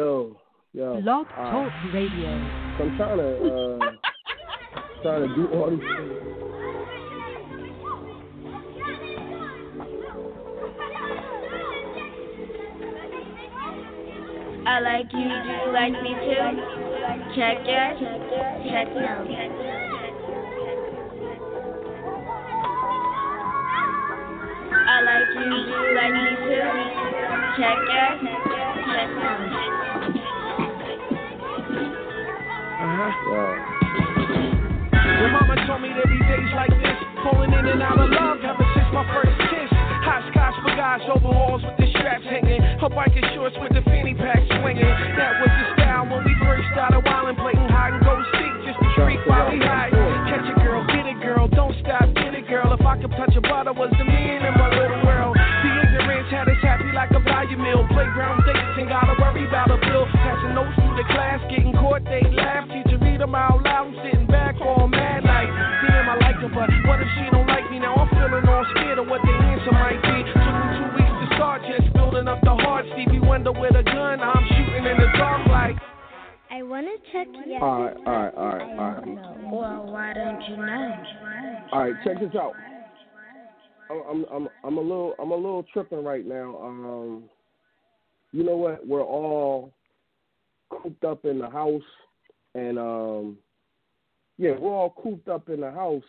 Yo, yo. Blog uh, Talk Radio. So I'm trying to uh, trying to do all these things. I like you, do you like me too? Check yes, check no. I like you, you like me too? Check yes, check no. Uh-huh. Your mama told me there'd be days like this, falling in and out of love ever since my first kiss. Hot scotch bagages, overalls with the straps hanging, her biker shorts with the fanny pack swinging. That was the style when we first started wildin', playing hide and go seek just to streak while we hide. Catch a girl, get a girl, don't stop, get a girl. If I could touch a butter, was the in my little world. The ignorance had us happy like a value meal. Playground dates and gotta worry about a bill. Passing notes through the class, getting caught, they laugh. Teacher read them out loud, I'm sitting back all mad like, damn, I like her, but what if she don't like me now? I'm feeling all scared of what the answer might be. Took me two weeks to start, just building up the heart. Stevie Wonder with a gun, I'm shooting in the dark like. I wanna check yes. All right, all right, all right, all right. Well, why don't you know? All right, check this out. I'm I'm I'm a little I'm a little tripping right now. Um, you know what? We're all cooped up in the house, and um, yeah, we're all cooped up in the house,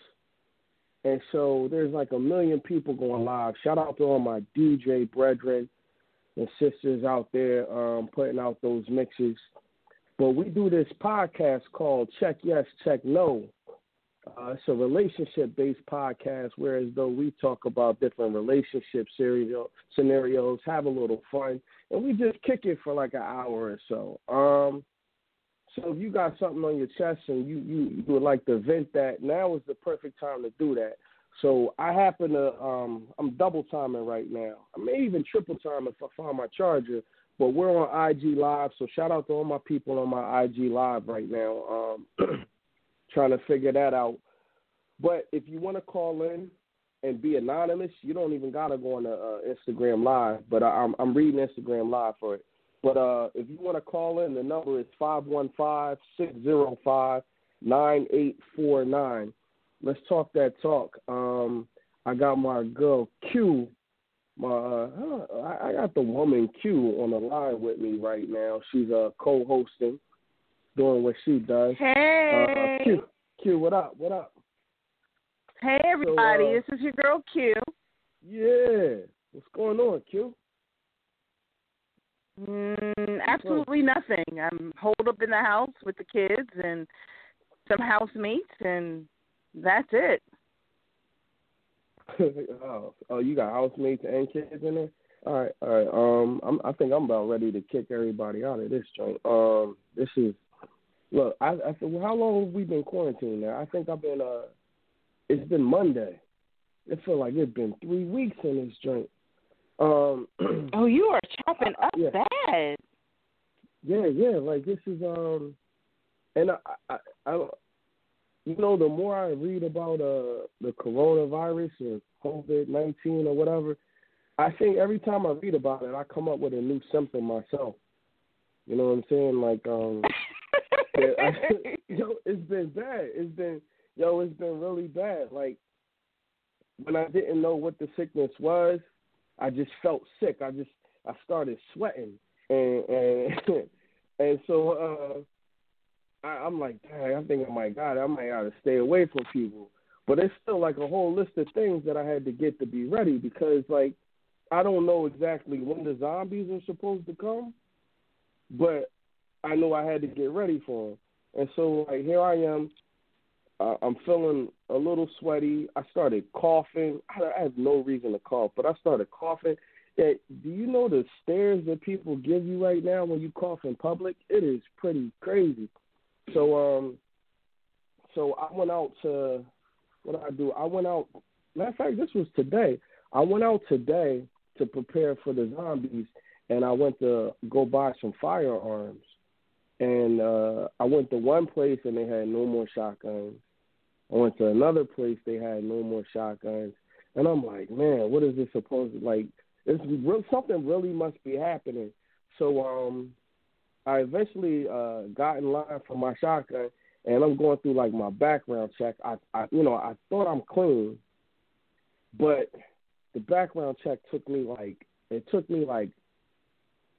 and so there's like a million people going live. Shout out to all my DJ brethren and sisters out there um, putting out those mixes. But we do this podcast called Check Yes, Check No. Uh, it's a relationship based podcast, whereas though we talk about different relationship scenario, scenarios, have a little fun, and we just kick it for like an hour or so. Um, so if you got something on your chest and you, you, you would like to vent that, now is the perfect time to do that. So I happen to um, I'm double timing right now. I may even triple time if I find my charger. But we're on IG Live, so shout out to all my people on my IG Live right now. Um, trying to figure that out. But if you want to call in and be anonymous, you don't even gotta go on the uh, Instagram Live. But I, I'm I'm reading Instagram Live for it. But uh, if you want to call in, the number is five one five six zero five nine eight four nine. Let's talk that talk. Um, I got my girl Q. My uh, I, I got the woman Q on the line with me right now. She's uh, co-hosting, doing what she does. Hey. Uh, Q, Q, what up? What up? Hey everybody, So, uh, this is your girl Q. Yeah, what's going on, Q? Mm, absolutely nothing. I'm holed up in the house with the kids and some housemates, and that's it. oh, oh, you got housemates and kids in there. All right, all right. Um, I'm, I think I'm about ready to kick everybody out of this joint. Um, this is look. I, I said, well, how long have we been quarantined now? I think I've been. Uh, it's been Monday. It feel like it's been three weeks in this joint. Um, Oh, you are chopping up Yeah. bad. yeah, yeah. Like this is um, and I, I, I, you know, the more I read about uh the coronavirus or COVID nineteen or whatever, I think every time I read about it, I come up with a new symptom myself. You know what I'm saying? Like um, yo, it's been bad. It's been yo, it's been really bad. Like when I didn't know what the sickness was, I just felt sick. I just I started sweating, and and and so uh, I, I'm like, dang, I think I might got it. I might have to stay away from people. But it's still like a whole list of things that I had to get to be ready because like I don't know exactly when the zombies are supposed to come, but I knew I had to get ready for them. And so like here I am. Uh, I'm feeling a little sweaty. I started coughing. I, I have no reason to cough, but I started coughing, that do you know the stares that people give you right now when you cough in public? It is pretty crazy. So um, so I went out to what did I do? I went out. Matter of fact, this was today. I went out today to prepare for the zombies, and I went to go buy some firearms. And uh I went to one place and they had no more shotguns. I went to another place they had no more shotguns. And I'm like, man, what is this supposed to like? It's real, something really must be happening. So um, I eventually uh got in line for my shotgun, and I'm going through like my background check. I, I you know, I thought I'm clean, but the background check took me like it took me like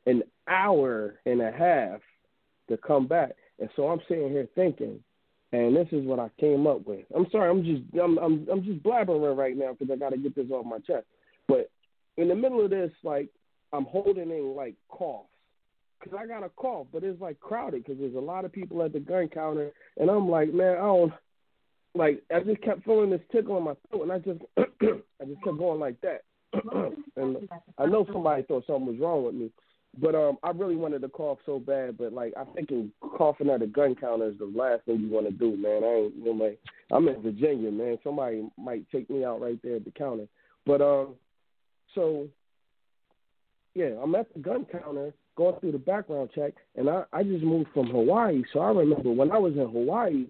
an hour and a half to come back. And so I'm sitting here thinking, and this is what I came up with. I'm sorry, I'm just I'm I'm I'm just blabbering right now because I got to get this off my chest. But in the middle of this, like I'm holding in like coughs because I got a cough, but it's like crowded because there's a lot of people at the gun counter, and I'm like, man, I don't like. I just kept feeling this tickle in my throat, and I just I just kept going like that. and I know somebody thought something was wrong with me, but um, I really wanted to cough so bad. But like, I'm thinking coughing at a gun counter is the last thing you want to do, man. I ain't, you know, like, I'm in Virginia, man. Somebody might take me out right there at the counter. But um, so yeah, I'm at the gun counter going through the background check, and I I just moved from Hawaii, so I remember when I was in Hawaii,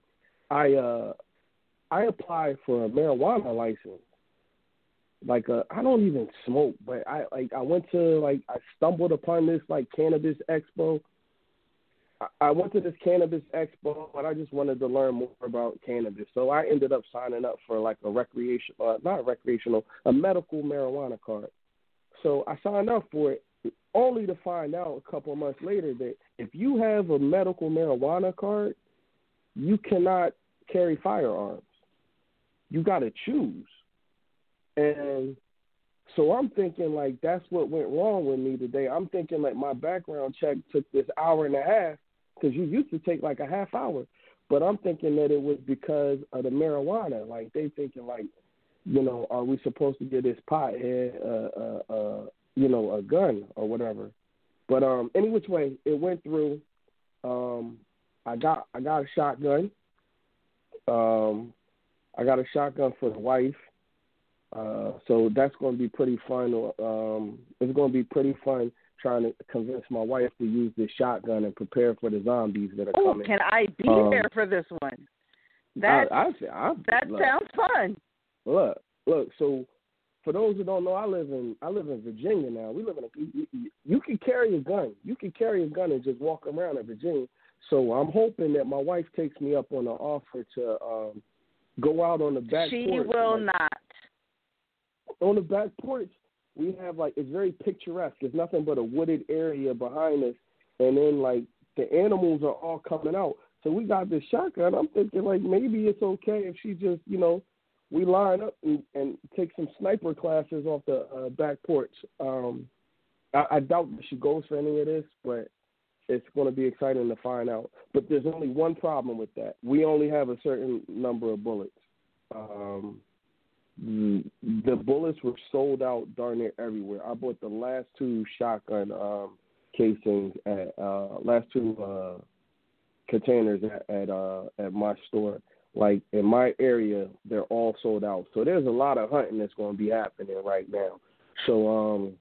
I uh I applied for a marijuana license. Like uh, I don't even smoke, but I like I went to like I stumbled upon this like cannabis expo. I, went to this cannabis expo, but I just wanted to learn more about cannabis. So I ended up signing up for like a recreation, uh, not recreational, a medical marijuana card. So I signed up for it, only to find out a couple of months later that if you have a medical marijuana card, you cannot carry firearms. You got to choose. And so I'm thinking like that's what went wrong with me today. I'm thinking like my background check took this hour and a half because you used to take like a half hour. But I'm thinking that it was because of the marijuana. Like they thinking like, you know, are we supposed to get this pothead, uh, uh, uh, you know, a gun or whatever? But um, any which way, it went through. Um, I got I got a shotgun. Um, I got a shotgun for the wife. Uh, so that's going to be pretty fun. Um, it's going to be pretty fun trying to convince my wife to use this shotgun and prepare for the zombies that are oh, coming. can I be Um, there for this one? That I, I, I, that look, sounds fun. Look, look. So for those who don't know, I live in I live in Virginia now. We live in a you, you, you can carry a gun. You can carry a gun and just walk around in Virginia. So I'm hoping that my wife takes me up on the offer to um go out on the back She will like, not. On the back porch, we have like it's very picturesque. It's nothing but a wooded area behind us, and then like the animals are all coming out. So we got this shotgun. I'm thinking like maybe it's okay if she just you know we line up and, and take some sniper classes off the uh, back porch. Um, I, I doubt she goes for any of this, but it's going to be exciting to find out. But there's only one problem with that. We only have a certain number of bullets. Um, the the bullets were sold out darn near everywhere. I bought the last two shotgun um, casings at uh, last two uh, containers at at, uh, at my store. Like in my area, they're all sold out. So there's a lot of hunting that's going to be happening right now. So um,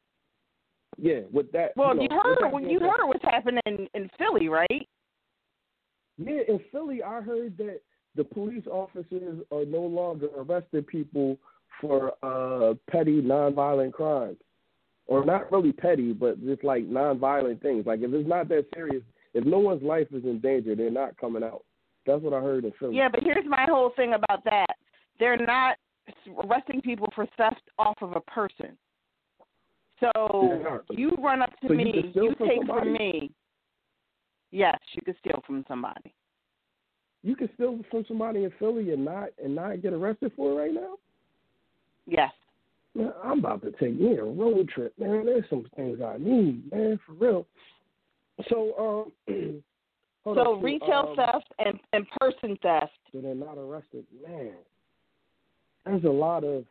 yeah, with that. Well, you, you know, with heard when you heard what's happening in, in Philly, right? Yeah, in Philly, I heard that the police officers are no longer arresting people for uh, petty nonviolent crimes, or not really petty, but just like nonviolent things. Like if it's not that serious, if no one's life is in danger, they're not coming out. That's what I heard in Philly. Yeah, but here's my whole thing about that. They're not arresting people for theft off of a person. So you run up to So me, can steal you take somebody? from me. Yes, you could steal from somebody. You can steal from somebody in Philly and not and not get arrested for it right now. Yes. Man, I'm about to take me a road trip, man. There's some things I need, man, for real. So, um, so on, retail um, theft and, and person theft. so they're not arrested. Man, there's a lot of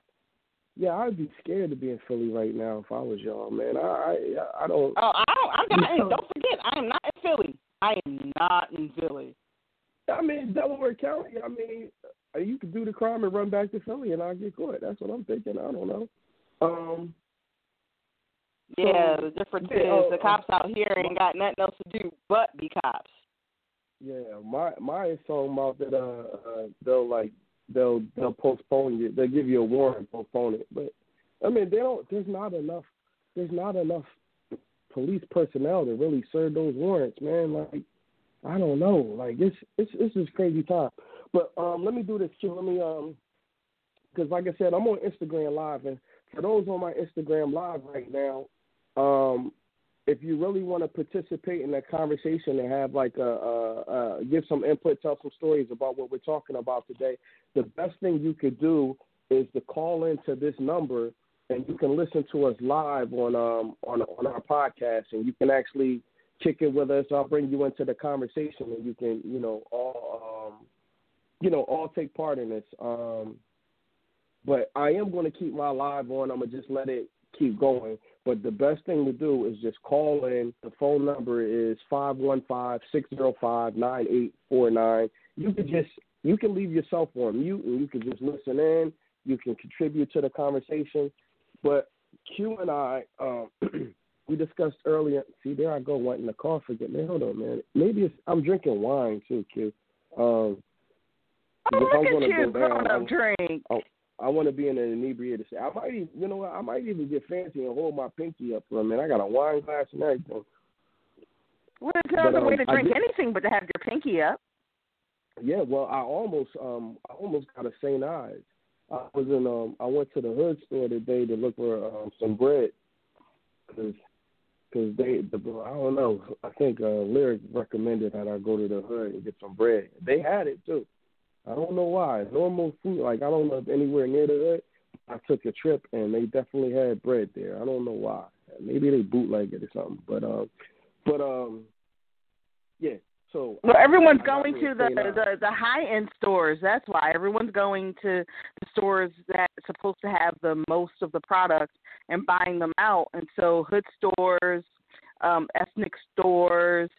yeah, I'd be scared to be in Philly right now if I was y'all, man. I I, I don't. Oh, I don't. I'm not. don't forget, I am not in Philly. I am not in Philly. I mean, Delaware County. I mean, uh, you could do the crime and run back to Philly, and I'll get caught. That's what I'm thinking. I don't know. Um. Yeah, so, the difference yeah, is uh, the cops out here ain't got nothing else to do but be cops. Yeah, my my is talking about that. Uh, uh, they'll like they'll they'll postpone it. They'll give you a warrant, postpone it. But I mean, they don't. There's not enough. There's not enough police personnel to really serve those warrants, man. Like I don't know. Like it's it's it's just crazy time. But um, let me do this too. Let me um, because like I said, I'm on Instagram Live, and for those on my Instagram Live right now, um, if you really want to participate in that conversation and have like a, a, a give some input, tell some stories about what we're talking about today, the best thing you could do is to call into this number and you can listen to us live on um on on our podcast and you can actually kick it with us. I'll bring you into the conversation and you can you know all um you know all take part in this. Um, but I am going to keep my live on. I'm gonna just let it keep going. But the best thing to do is just call in. The phone number is five one five six zero five nine eight four nine. You can just you can leave yourself on mute and you can just listen in. You can contribute to the conversation. But Q and I, um, we discussed earlier. See, there I go wanting the coffee again. me. Hold on, man. Maybe it's I'm drinking wine too, Q. Um, Oh, look I'm at you, grown up drink. Oh, I want to be in an inebriated state. I might, even, you know what? I might even get fancy and hold my pinky up for a minute. I got a wine glass and everything. Well, there's no but, other way um, to drink did- anything but to have your pinky up. Yeah, well, I almost, um, I almost got a St. Ives. I was in, um, I went to the hood store today to look for um, some bread, cause, cause they, the, I don't know. I think uh, Lyric recommended that I go to the hood and get some bread. They had it too. I don't know why. Normal food, like I don't know if anywhere near the hood. I took a trip and they definitely had bread there. I don't know why. Maybe they bootleg it or something. But um, but um, yeah. So Well, everyone's going to the the, the high end stores. That's why everyone's going to the stores that's supposed to have the most of the products and buying them out. And so hood stores, um, ethnic stores,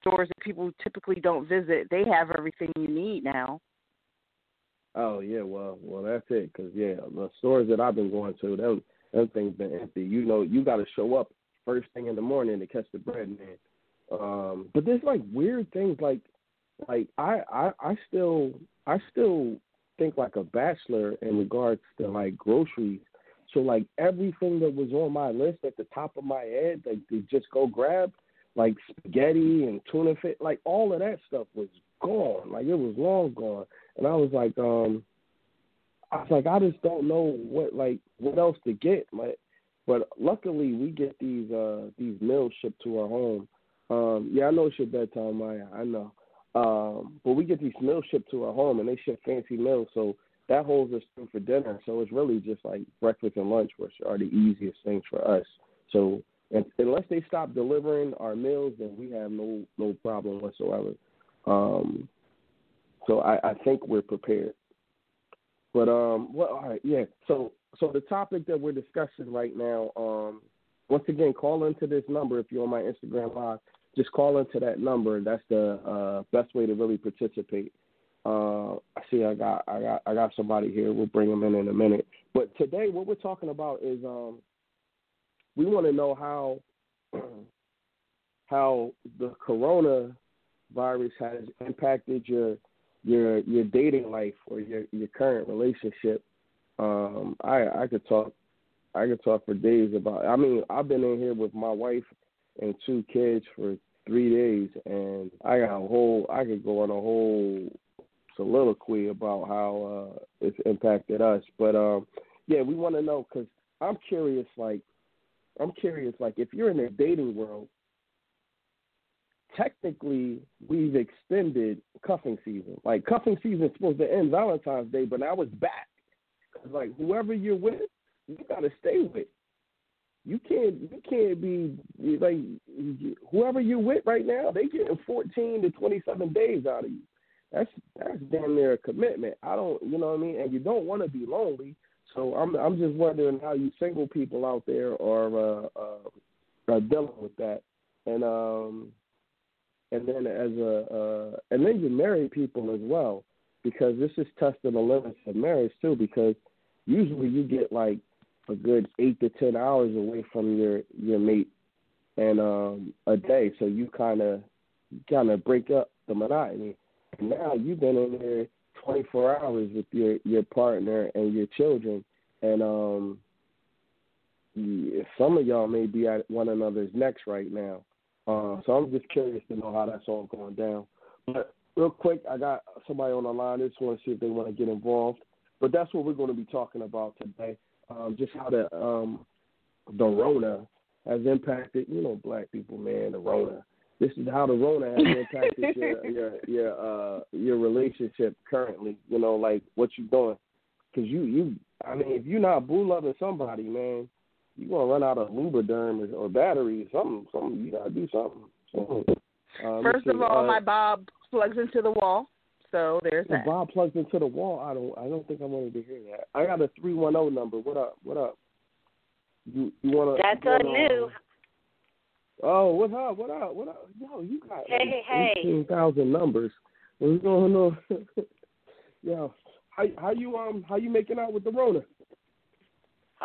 stores that people typically don't visit, they have everything you need now. Oh yeah, well, well that's it. Cause yeah, the stores that I've been going to, them, them things been empty. You know, you got to show up first thing in the morning to catch the bread, man. Um, but there's like weird things, like, like I, I, I still, I still think like a bachelor in regards to like groceries. So like everything that was on my list at the top of my head, like to just go grab, like spaghetti and tuna fish, like all of that stuff was gone. Like it was long gone. And I was like, um, I was like, I just don't know what like what else to get. Like, but luckily we get these uh these meals shipped to our home. Um, yeah, I know it's your bedtime, Maya. I know. Um, but we get these meals shipped to our home, and they ship fancy meals, so that holds us through for dinner. So it's really just like breakfast and lunch, which are the easiest things for us. So and unless they stop delivering our meals, then we have no no problem whatsoever. Um, so I, I think we're prepared. But um, well, all right, yeah. So so the topic that we're discussing right now, um, once again, call into this number if you're on my Instagram live. Just call into that number. That's the uh, best way to really participate. Uh, I see. I got. I got. I got somebody here. We'll bring them in in a minute. But today, what we're talking about is um, we want to know how how the corona virus has impacted your your your dating life or your your current relationship. Um, I I could talk I could talk for days about. I mean, I've been in here with my wife and two kids for three days, and I got a whole. I could go on a whole soliloquy about how uh, it's impacted us. But um, yeah, we want to know because I'm curious. Like, I'm curious. Like, if you're in the dating world, technically we've extended cuffing season. Like, cuffing season supposed to end Valentine's Day, but now it's back. 'Cause, like, whoever you're with, you gotta stay with. You can't you can't be like whoever you're with right now. They getting 14 to 27 days out of you. That's that's damn near a commitment. I don't, you know what I mean. And you don't want to be lonely, So I'm I'm just wondering how you single people out there are uh, uh, are dealing with that, and um, and then as a uh, and then you married people as well, because this is testing the limits of marriage too. Because usually you get like a good eight to ten hours away from your your mate, and um, a day, so you kind of kind of break up the monotony. And now you've been in there 24 hours with your your partner and your children, and um, some of y'all may be at one another's necks right now. Uh, so I'm just curious to know how that's all going down. But real quick, I got somebody on the line. I just want to see if they want to get involved. But that's what we're going to be talking about today. Um, just how the um, the Rona has impacted, you know, black people, man. The Rona. This is how the Rona has impacted your your your uh your relationship currently. You know, like what you're doing? Because you you, I mean, if you're not boo loving somebody, man, you gonna run out of Lubriderm or, or battery or something. Something you gotta do something. So, uh, First of all, uh, my Bob plugs into the wall, so there's the that. Bob plugged into the wall. I don't. I don't think I wanted to hear that. I got a three one zero number. What up? What up? You you wanna? That's you a wanna, new. Oh, what up? What up? What up? Yo, you got Hey, hey. eighteen thousand numbers. What's going on? Yo, how how you um how you making out with the Rona?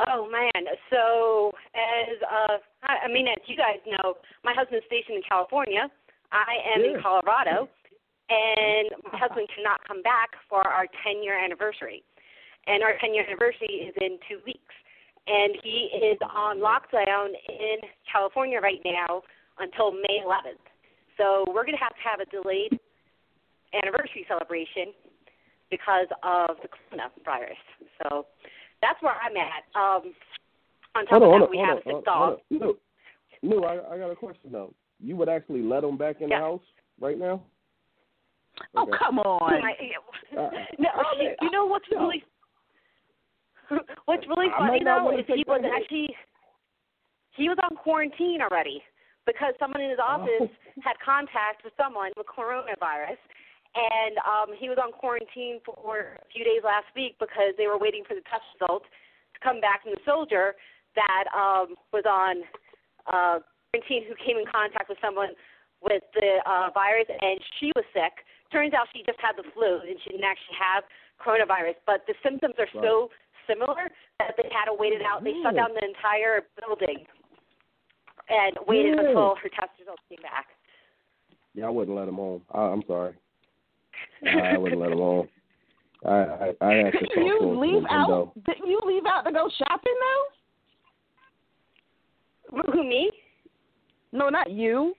Oh man, so as uh, I I mean, as you guys know, my husband's stationed in California. I am Yeah. in Colorado, and my husband cannot come back for our 10 year anniversary. And our 10 year anniversary is in two weeks. And he is on lockdown in California right now until May 11th. So we're going to have to have a delayed anniversary celebration because of the coronavirus. So that's where I'm at. Um, on top Hold on, of that, we have on, a sick dog. No, no, I, I got a question though. You would actually let him back in the house right now? Oh, Okay. come on. Uh, no, I mean, you know what's really what's really funny though is he was actually he was on quarantine already because someone in his office had contact with someone with coronavirus and um he was on quarantine for a few days last week because they were waiting for the test results to come back from the soldier that um was on uh quarantine who came in contact with someone with the uh virus and she was sick. Turns out she just had the flu and she didn't actually have coronavirus, but the symptoms are so similar that they had to wait it out. They shut down the entire building and waited Really? until her test results came back. Yeah, I wouldn't let him home. I, I'm sorry. I wouldn't let him home. I I, I have to talk Didn't to you leave out? window. Didn't you leave out to go shopping though? Who who, me? No, not you.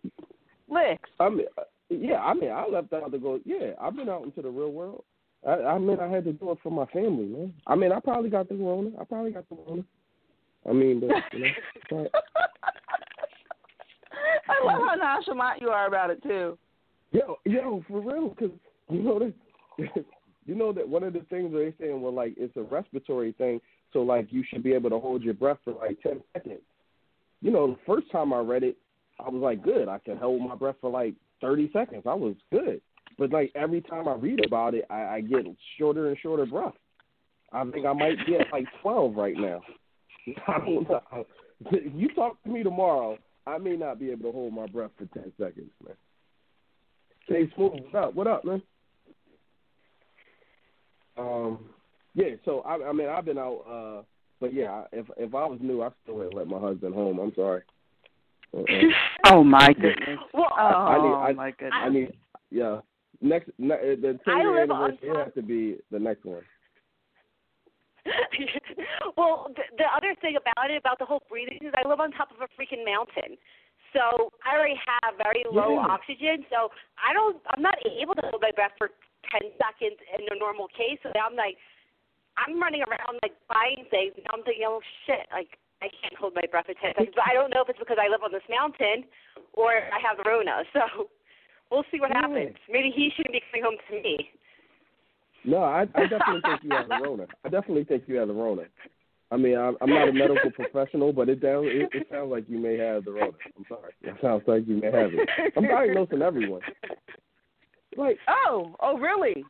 Licks. I mean, uh, yeah, I mean, I left out to go. Yeah, I've been out into the real world. I, I mean, I had to do it for my family, man. I mean, I probably got the corona. I probably got the corona. I mean, but, you know, but, I love how nonchalant you are about it too. yo, yo, for real, because you know that, you know that one of the things they're saying, well, like it's a respiratory thing, so like you should be able to hold your breath for like ten seconds. You know, the first time I read it, I was like, good, I can hold my breath for like thirty seconds. I was good, but like every time I read about it, I, I get shorter and shorter breath. I think I might get like twelve right now. I don't know. You talk to me tomorrow. I may not be able to hold my breath for ten seconds, man. Stay smooth. What up? What up, man? Um, yeah. So I, I mean, I've been out. uh But yeah, if if I was new, I still wouldn't let my husband home. I'm sorry. Oh my goodness. Well, Oh I need. I, my goodness. I need. Yeah. Next, ne- uh, the ten year anniversary has to be the next one. well, the, the other thing about it, about the whole breathing, is I live on top of a freaking mountain. So I already have very low Yeah. oxygen. So I don't, I'm not able to hold my breath for 10 seconds in a normal case. So I'm like, I'm running around like buying things. And I'm thinking, oh shit, like I can't hold my breath for 10 seconds. But I don't know if it's because I live on this mountain or I have the Rona. So we'll see what Yeah. happens. Maybe he shouldn't be coming home to me. No, I, I definitely think you have the Rona. I definitely think you have the Rona. I mean, I'm, I'm not a medical professional, but it down it, it sounds like you may have the Rona. I'm sorry. It sounds like you may have it. I'm diagnosing everyone. Like, oh, oh really?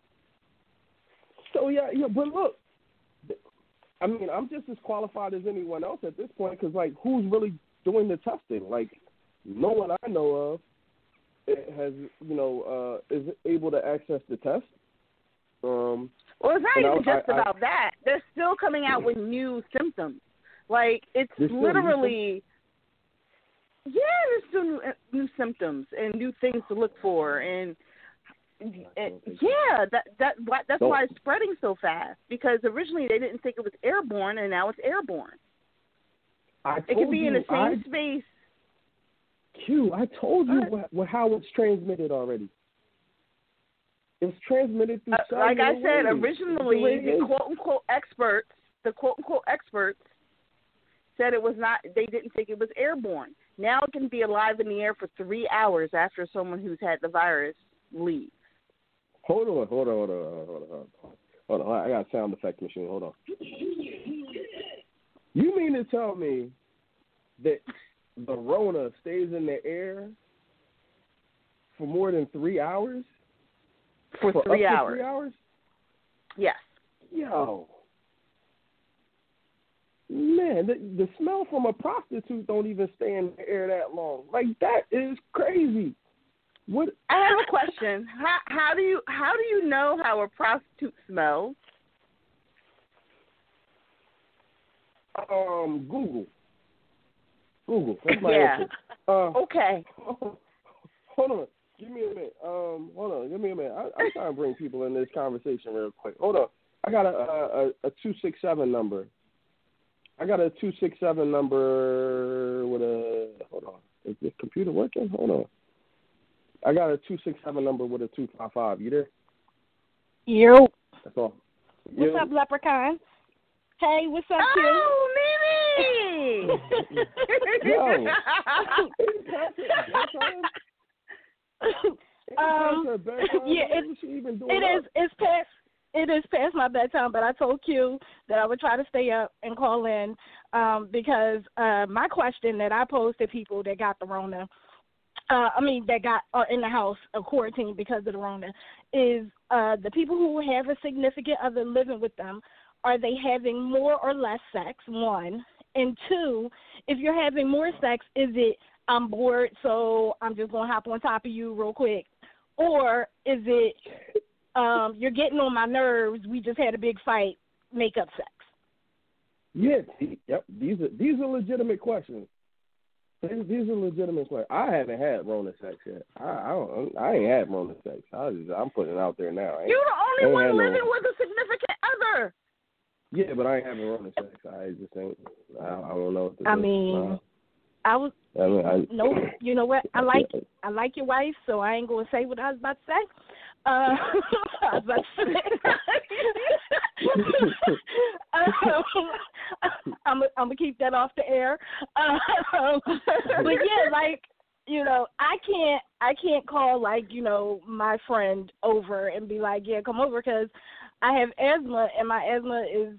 so yeah, yeah. But look, I mean, I'm just as qualified as anyone else at this point because, like, who's really doing the testing? Like, no one I know of has, you know, uh, is able to access the test. Um, well, it's not even I- just I- about that. They're still coming out with new symptoms. Like it's There's still new literally, yeah, there's still new, uh, new symptoms and new things to look for, and, and yeah, that that why, that's So- why it's spreading so fast. Because originally they didn't think it was airborne, and now it's airborne. It could be in the same I, space. Q, I told you What? how it's transmitted already. It's transmitted through Uh, like I said, originally the the quote unquote experts, the quote unquote experts, said it was not. They didn't think it was airborne. Now it can be alive in the air for three hours after someone who's had the virus leaves. Hold on, hold on, hold on, hold on, hold on, hold on. I got a sound effect machine. Hold on. You mean to tell me that the Rona stays in the air for more than three hours? For, For three hours. Three hours? Yes. Yo. Man, the, the smell from a prostitute don't even stay in the air that long. Like that is crazy. What I have a question. How how do you how do you know how a prostitute smells? um Google. Google. That's my Yeah. answer. Uh, Okay. hold on. Give me a minute. Um, hold on. Give me a minute. I, I'm trying to bring people in this conversation real quick. Hold on. I got a a, a two six seven number. I got a two six seven number with a. Hold on. Is this computer working? Hold on. I got a two six seven number with a two five five. You there? Yo. That's all. What's Yeah. up, Leprechaun? Hey, what's up, Oh, Mimi! Yo. um, It's yeah, What it, was she even doing it is. up? It's past. It is past my bedtime, but I told Q that I would try to stay up and call in um, because uh, my question that I posed to people that got the Rona, uh, I mean that got uh, in the house of quarantine because of the Rona, is uh, the people who have a significant other living with them, are they having more or less sex? One and two, if you're having more sex, is it I'm bored, so I'm just gonna hop on top of you real quick, or is it um, you're getting on my nerves. We just had a big fight. Make up sex. Yeah, yep. These are these are legitimate questions. These, these are legitimate questions. I haven't had Rona sex yet. I I, don't, I ain't had Rona sex. I just, I'm putting it out there now. You're the only one had no- living with a significant other. Yeah, but I ain't having Rona sex. I just ain't. I, I don't know. I mean, I was Uh, I mean, I, no. You know what? I like I like your wife, so I ain't gonna say what I was about to say. Uh, I was about to say. um, I'm I'm gonna keep that off the air. Um, but yeah, like you know, I can't I can't call like you know my friend over and be like, yeah, come over because I have asthma and my asthma is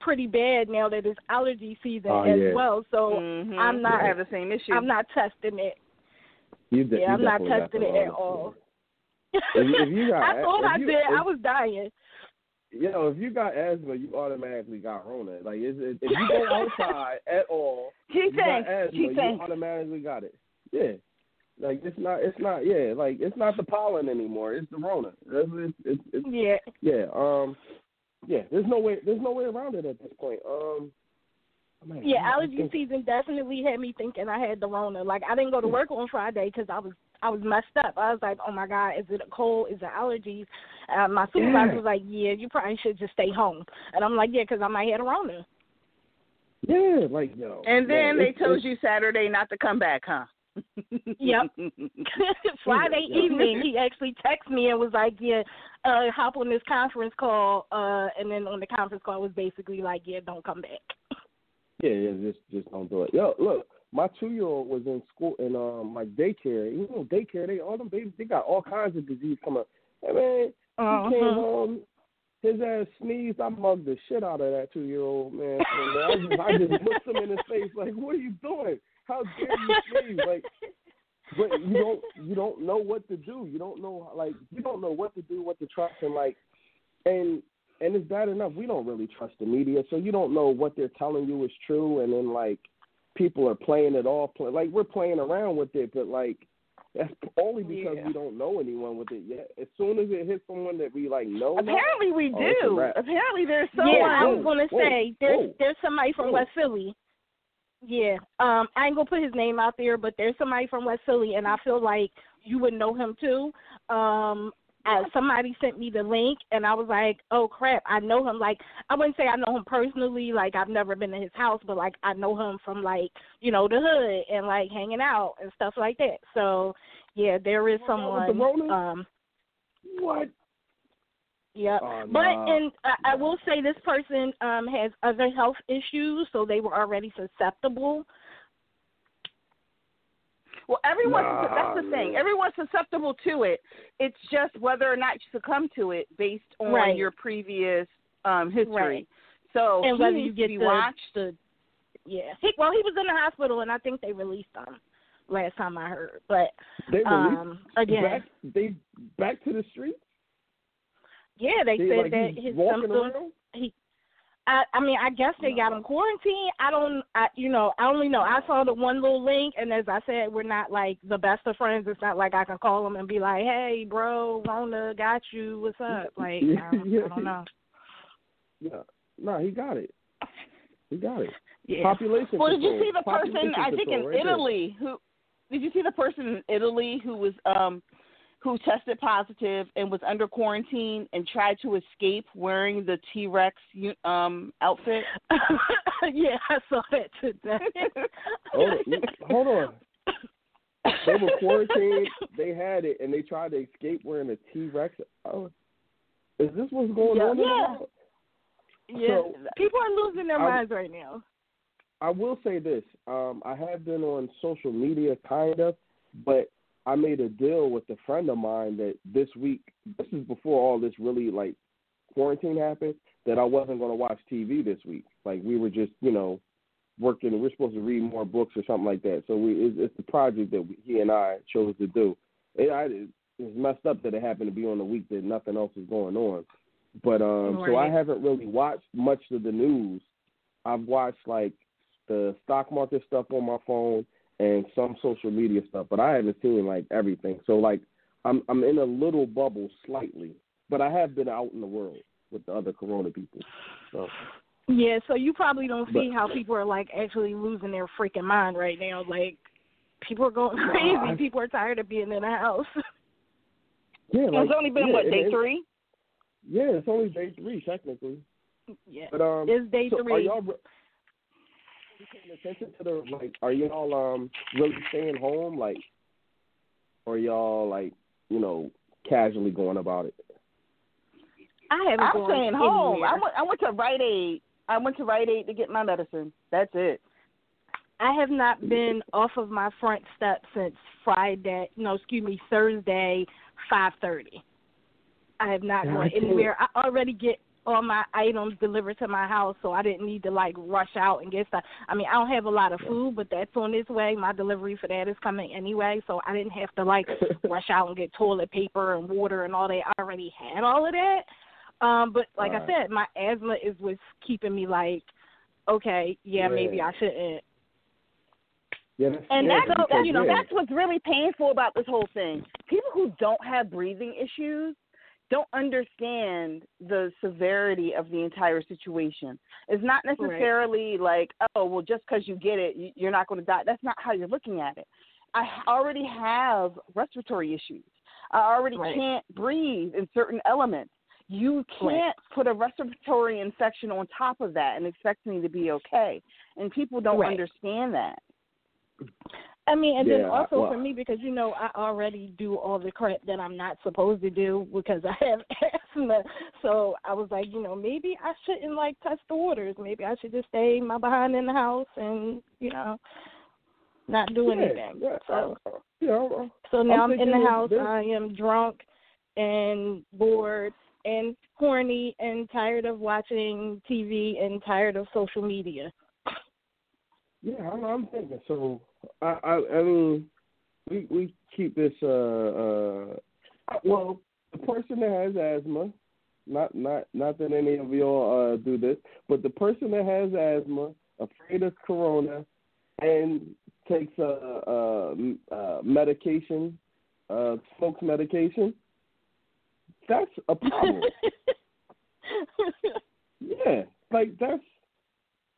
pretty bad now that it's allergy season Oh, as yeah. well. So Mhm. I'm not I have the same issue. I'm not testing it. you de- yeah, I'm not testing it at Rona. all. If you- if you got- I thought if I you- did. I was dying. You know, if you got asthma, you automatically got Rona. Like, it, if you go outside at all, She you got asthma, She you thinks. automatically got it. Yeah. Like it's not, it's not, yeah. Like it's not the pollen anymore. It's the Rona. It's, it's, it's, Yeah. yeah. Um, yeah. There's no way. There's no way around it at this point. Um, man, Yeah, allergy season definitely had me thinking I had the Rona. Like I didn't go to work on Friday because I was I was messed up. I was like, oh my god, is it a cold? Is it allergies? Uh, my supervisor Yeah. was like, yeah, you probably should just stay home. And I'm like, yeah, because I might have a Rona. Yeah, like yo. And then man, they it's- told it's- you Saturday not to come back, huh? Yep. Friday Yeah. evening, he actually texted me and was like, "Yeah, uh, hop on this conference call." Uh, and then on the conference call was basically like, "Yeah, don't come back." Yeah, yeah, just just don't do it. Yo, look, my two year old was in school in um my daycare. You know, daycare, they all them babies, they got all kinds of disease coming. Hey man, Uh-huh. he came home, his ass sneezed. I mugged the shit out of that two year old man. And I just I just looked him in his face like, what are you doing? How dare you sneeze? Like, but you don't you don't know what to do. You don't know like you don't know what to do, what to trust, and like, and and it's bad enough we don't really trust the media, so you don't know what they're telling you is true, and then like people are playing it off, play, like we're playing around with it, but like that's only because Yeah. we don't know anyone with it yet. As soon as it hits someone that we like know, now, Apparently we oh, do. Apparently there's someone. yeah, I was gonna whoa, say there's whoa. there's somebody from Whoa. West Philly. Yeah, um, I ain't gonna put his name out there, but there's somebody from West Philly, and I feel like you would know him too. Um, uh, somebody sent me the link, and I was like, "Oh crap, I know him." Like, I wouldn't say I know him personally, like I've never been to his house, but like I know him from like you know the hood and like hanging out and stuff like that. So, yeah, there is that was the someone. Um, what? yeah, Oh, but nah. and I, I will say this person um has other health issues, so they were already susceptible. Well, everyone's Nah, that's the thing. Everyone's susceptible to it. It's just whether or not you succumb to it based on Right. your previous um history. Right. So and whether needs you to get be the, watched. the yeah. He, well, he was in the hospital, and I think they released him last time I heard. But They released um again, back they back to the streets. yeah, they They, said like, that his walking symptoms. around? He, I, I mean, I guess they got him quarantined. I don't, I, you know, I only know. I saw the one little link, and as I said, we're not like the best of friends. It's not like I can call him and be like, "Hey, bro, Rona got you. What's up?" Like, I, don't, I don't know. Yeah. No, he got it. He got it. Yeah. Population Well, did you see the person? Population I think in control right there. Italy who did you see the person in Italy who was um who tested positive and was under quarantine and tried to escape wearing the T Rex um outfit? yeah, I saw that today. Hold on. Hold on. They were quarantined. They had it, and they tried to escape wearing a T Rex. Oh, is this what's going Yeah. on? Yeah. yeah, So, people are losing their I- minds right now. I will say this. Um, I have been on social media, kind of, but I made a deal with a friend of mine that this week, this is before all this really like quarantine happened, that I wasn't going to watch TV this week. Like we were just, you know, working. We're supposed to read more books or something like that. So we, it's, it's the project that we, he and I chose to do. It, I, it's messed up that it happened to be on the week that nothing else is going on. But um, so I haven't really watched much of the news. I've watched like the stock market stuff on my phone and some social media stuff, but I haven't seen like everything. So like I'm I'm in a little bubble slightly, but I have been out in the world with the other corona people. So Yeah, so you probably don't see But- how people are like actually losing their freaking mind right now. Like people are going No, crazy. I- People are tired of being in the house. yeah, like, it's only been yeah, what day it- three? Yeah, it's only day three technically. yeah, But um, it's day so Are three. y'all re- you paying attention to the like? Are y'all um really staying home like, or y'all like you know casually going about it? I haven't I'm gone staying home. I went I went to Rite Aid. I went to Rite Aid to get my medicine. That's it. I have not been off of my front step since Friday. No, excuse me, Thursday, five thirty. I have not gone anywhere. I already get all my items delivered to my house, so I didn't need to like rush out and get stuff. I mean, I don't have a lot of food, but that's on its way. My delivery for that is coming anyway, so I didn't have to like rush out and get toilet paper and water and all that. I already had all of that. Um, but like I said, my asthma is what's keeping me like, okay, yeah, maybe I shouldn't Yeah, that's And scary that's because, you know yeah, that's what's really painful about this whole thing. People who don't have breathing issues don't understand the severity of the entire situation. It's not necessarily like, oh, well, just because you get it, you- you're not going to die. That's not how you're looking at it. I already have respiratory issues. I already Right. can't breathe in certain elements. You can't put a respiratory infection on top of that and expect me to be okay. And people don't Right. understand that. I mean, and then also well- for me because you know I already do all the crap that I'm not supposed to do because I have asthma. So I was like, you know, maybe I shouldn't like test the waters. Maybe I should just stay my behind in the house and you know not do yeah, anything. Yeah, So uh, yeah, so now I'm, in the house. this- I am drunk and bored and horny and tired of watching TV and tired of social media. Yeah, I'm, I'm thinking. So, I, I, I mean, we we keep this. Uh, uh, well, the person that has asthma, Not not not that any of y'all uh, do this, but the person that has asthma, afraid of corona, and takes a, a, a medication, uh, smokes medication, that's a problem. yeah, like that's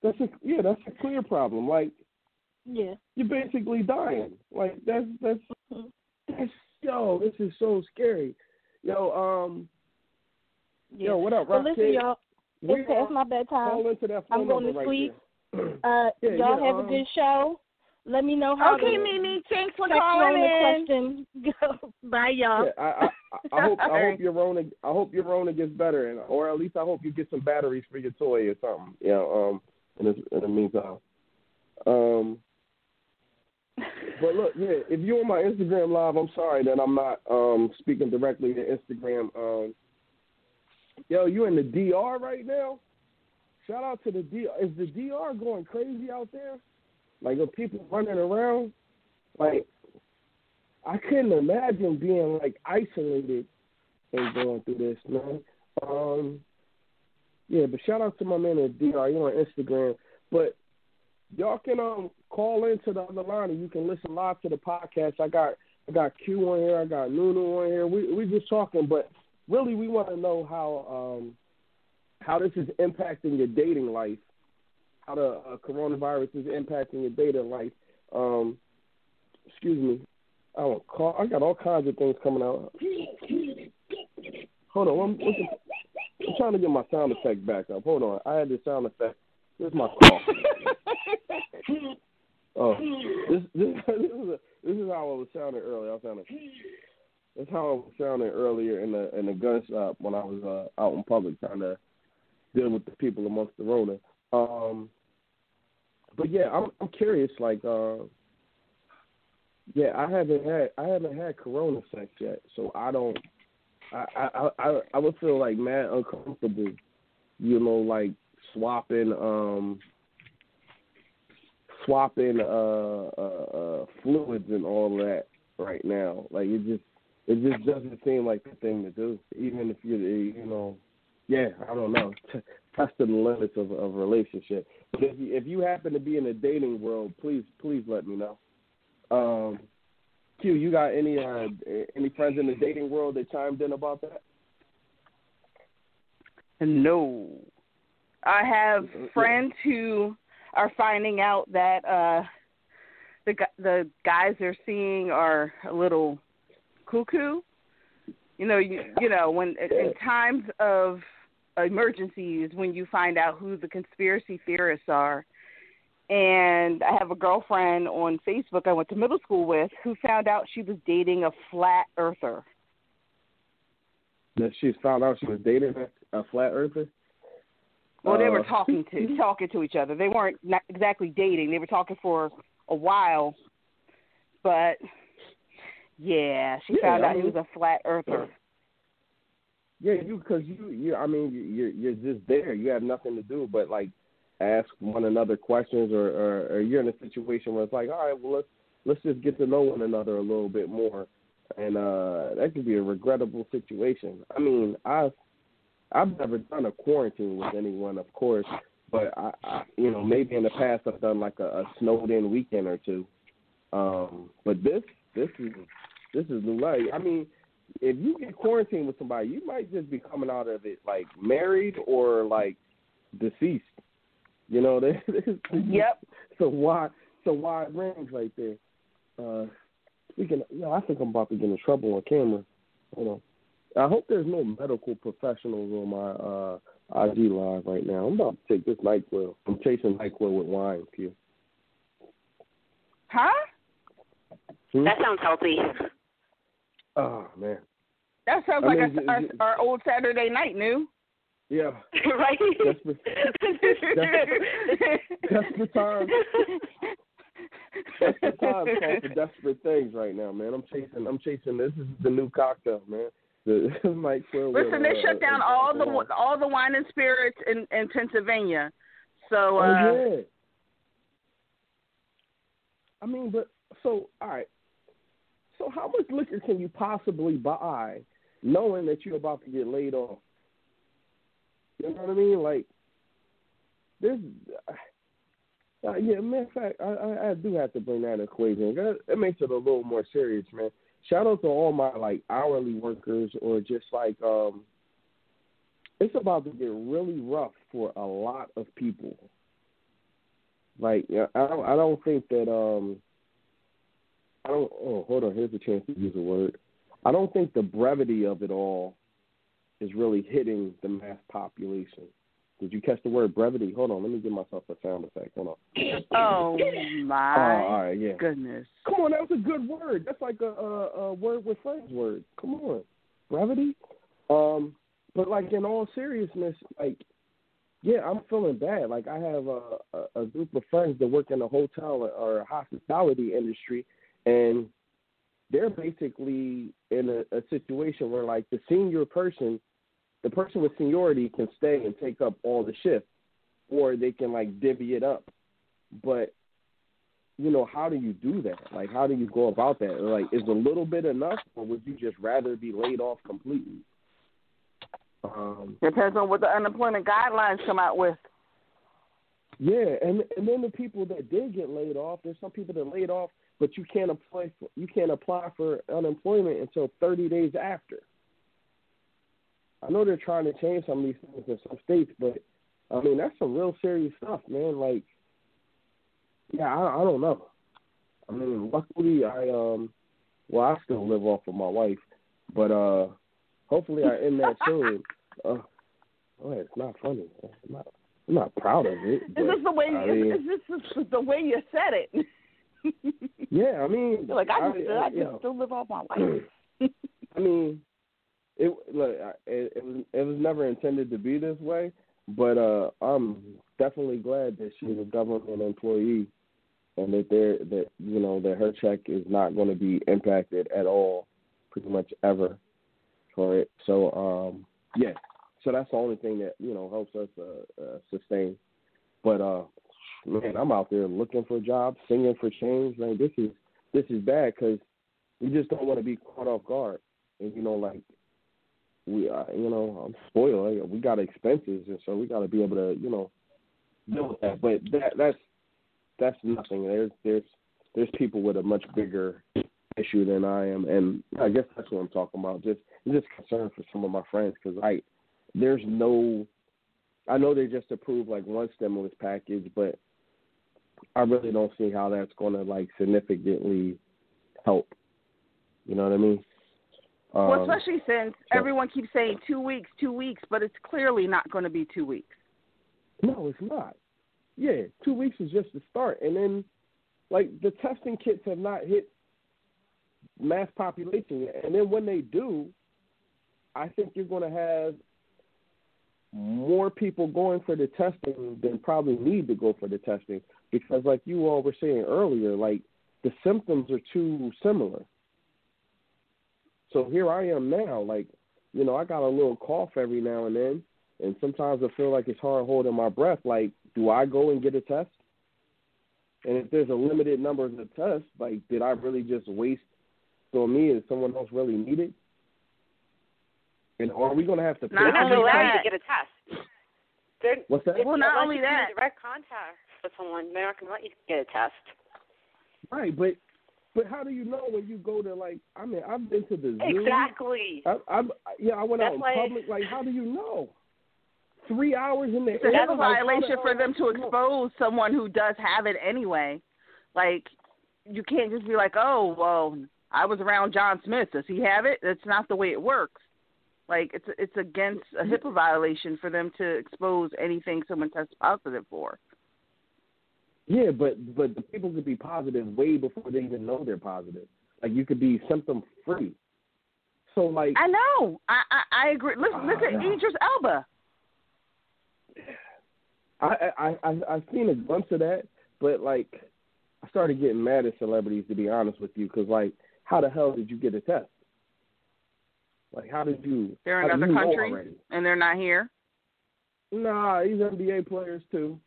that's a yeah, that's a clear problem. Like yeah, you're basically dying. Like that's that's that's yo, this is so scary. Yo, um, yeah. yo, what up, Well, listen, Kid? y'all. We It's past my bedtime. Call into that phone I'm going to number right sleep. there. Uh, Yeah, y'all yeah, have um, a good show. Let me know how Okay, the Mimi, thanks for text calling Rona in. question go. Bye, y'all. Yeah, I, I, I, I hope I hope your Rona I hope your Rona gets better, and or at least I hope you get some batteries for your toy or something. You know, um, in the, in the meantime. Um, but look, yeah, if you're on my Instagram live, I'm sorry that I'm not um speaking directly to Instagram. Um, yo, you in the DR right now? Shout out to the DR. Is the DR going crazy out there? Like, are people running around? Like, I couldn't imagine being like isolated and going through this, man. Um, yeah, but shout out to my man at DR. You on Instagram, but y'all can um call into the other line and you can listen live to the podcast. I got I got Q on here, I got Nunu on here. We we just talking, but really we want to know how um how this is impacting your dating life, how the uh, coronavirus is impacting your dating life. Um, excuse me. I don't call. I got all kinds of things coming out. Hold on, I'm, I'm trying to get my sound effect back up. Hold on, I had the sound effect. This is my call. oh, this this this is a, this is how I was sounding earlier. I was sounding. That's how I was sounding earlier in the in the gun shop when I was uh, out in public trying to deal with the people amongst the Rona. Um, but yeah, I'm I'm curious. Like, uh, yeah, I haven't had I haven't had Corona sex yet, so I don't. I I I, I would feel like mad uncomfortable, you know, like swapping um swapping uh, uh uh fluids and all that right now. Like it just it just doesn't seem like the thing to do. Even if you you know, yeah, I don't know, testing the limits of of relationship. But if you, if you happen to be in the dating world, please please let me know. Um, Q, you got any uh any friends in the dating world that chimed in about that? No. I have friends who are finding out that uh the the guys they're seeing are a little cuckoo. You know, you you know when in times of emergencies when you find out who the conspiracy theorists are. And I have a girlfriend on Facebook I went to middle school with who found out she was dating a flat earther. That she found out she was dating a, a flat earther. Well, they were Uh, talking to talking to each other. They weren't not exactly dating. They were talking for a while, but yeah, she Yeah, found I out he was a flat earther. Yeah, you because you you I mean you- you're you're just there. You have nothing to do but like ask one another questions, or, or or you're in a situation where it's like, all right, well let's let's just get to know one another a little bit more, and uh that could be a regrettable situation. I mean, I've I've never done a quarantine with anyone, of course, but I, I you know maybe in the past I've done like a, a snowed in weekend or two. Um, but this this is this is new life. I mean, if you get quarantined with somebody, you might just be coming out of it like married or like deceased. You know, there's Yep. So why so wide range right there. Uh, speaking, of, you know, I think I'm about to get in trouble on camera. Hold on. I hope there's no medical professionals on my uh IG live right now. I'm about to take this Nyquil. I'm chasing Nyquil with wine, Q. Huh? Hmm? That sounds healthy. Oh man. That sounds I like mean, our, is it- our, our old Saturday night, new. Yeah. right? That's the, that's, Desperate, desperate times. Desperate times call for desperate things right now, man. I'm chasing. I'm chasing. This is the new cocktail, man. The with, Listen, they uh, shut down all the all the wine and spirits in in Pennsylvania. So uh Oh yeah. I mean, but so all right. So how much liquor can you possibly buy, knowing that you're about to get laid off? You know what I mean? Like this. Uh, yeah, matter of fact, I, I I do have to bring that equation. That, that makes it a little more serious, man. Shout out to all my like hourly workers or just like um it's about to get really rough for a lot of people. Like I don't I don't think that um I don't oh hold on, here's a chance to use a word. I don't think the brevity of it all is really hitting the mass population. Did you catch the word brevity? Hold on, let me give myself a sound effect. Hold on. Oh my Oh, right, yeah. goodness. Come on, that was a good word. That's like a, a, a word with friends word. Come on, brevity. Um, but like in all seriousness, like yeah, I'm feeling bad. Like I have a, a, a group of friends that work in the hotel or hospitality industry, and they're basically in a, a situation where like the senior person, the person with seniority can stay and take up all the shift, or they can like divvy it up. But you know, how do you do that? Like, how do you go about that? Like, is a little bit enough, or would you just rather be laid off completely? Um, Depends on what the unemployment guidelines come out with. yeah, and and then the people that did get laid off, there's some people that laid off, but you can't apply for you can't apply for unemployment until 30 days after. I know they're trying to change some of these things in some states, but I mean that's some real serious stuff, man. Like, yeah, I, I don't know. I mean, luckily I um, well I still live off of my wife, but uh, hopefully I end that soon. Uh, it's not funny. I'm not, I'm not proud of it. Is but, this the way? I mean, is this is the way you said it? yeah, I mean, You're like I, just, I, I, just you know, still live off my wife. I mean, it look, it, it was it was never intended to be this way, but uh, I'm definitely glad that she's a government employee, and that they're that you know that her check is not going to be impacted at all, pretty much ever, for it. So um, yeah, so that's the only thing that you know helps us uh, uh, sustain. But uh, man, I'm out there looking for jobs, singing for change. Like this is this is bad because we just don't want to be caught off guard. And you know, like we, uh, you know, I'm spoiled. We got expenses, and so we got to be able to, you know, deal with that. But that that's that's nothing. There's there's there's people with a much bigger issue than I am, and I guess that's what I'm talking about. Just I'm just concerned for some of my friends because I there's no. I know they just approved like one stimulus package, but I really don't see how that's going to like significantly help. You know what I mean? Well, Um, especially since so- everyone keeps saying two weeks, two weeks, but it's clearly not going to be two weeks. No, it's not. Yeah, two weeks is just the start, and then like the testing kits have not hit mass population yet, and then when they do, I think you're going to have more people going for the testing than probably need to go for the testing because, like you all were saying earlier, like the symptoms are too similar. So here I am now, like you know, I got a little cough every now and then, and sometimes I feel like it's hard holding my breath. Like, do I go and get a test? And if there's a limited number of tests, like, did I really just waste on me? Is someone else really needed? And are we going to have to? Not pay only for allow these you that- to get a test. They're, What's that? Well, not only in that- direct contact with someone, they're not going to let you get a test. Right, but but how do you know when you go to like? I mean, I've been to the zoo. Exactly. I, I'm yeah, I went out in why- public. Like, how do you know? Three hours in the It's a air. HIPAA like, how violation the for them to expose someone who does have it anyway. Like, you can't just be like, oh, well, I was around John Smith. Does he have it? That's not the way it works. Like, it's it's against a HIPAA violation for them to expose anything someone tests positive for. Yeah, but but the people could be positive way before they even know they're positive. Like you could be symptom free. So like I know. I I, I agree. Look look at yeah. Idris Elba. I I I I've seen a glimpse of that, but like I started getting mad at celebrities to be honest with you, because like how the hell did you get a test? Like how did you? They're in how did other you know countries already? and they're not here. Nah, these NBA players too.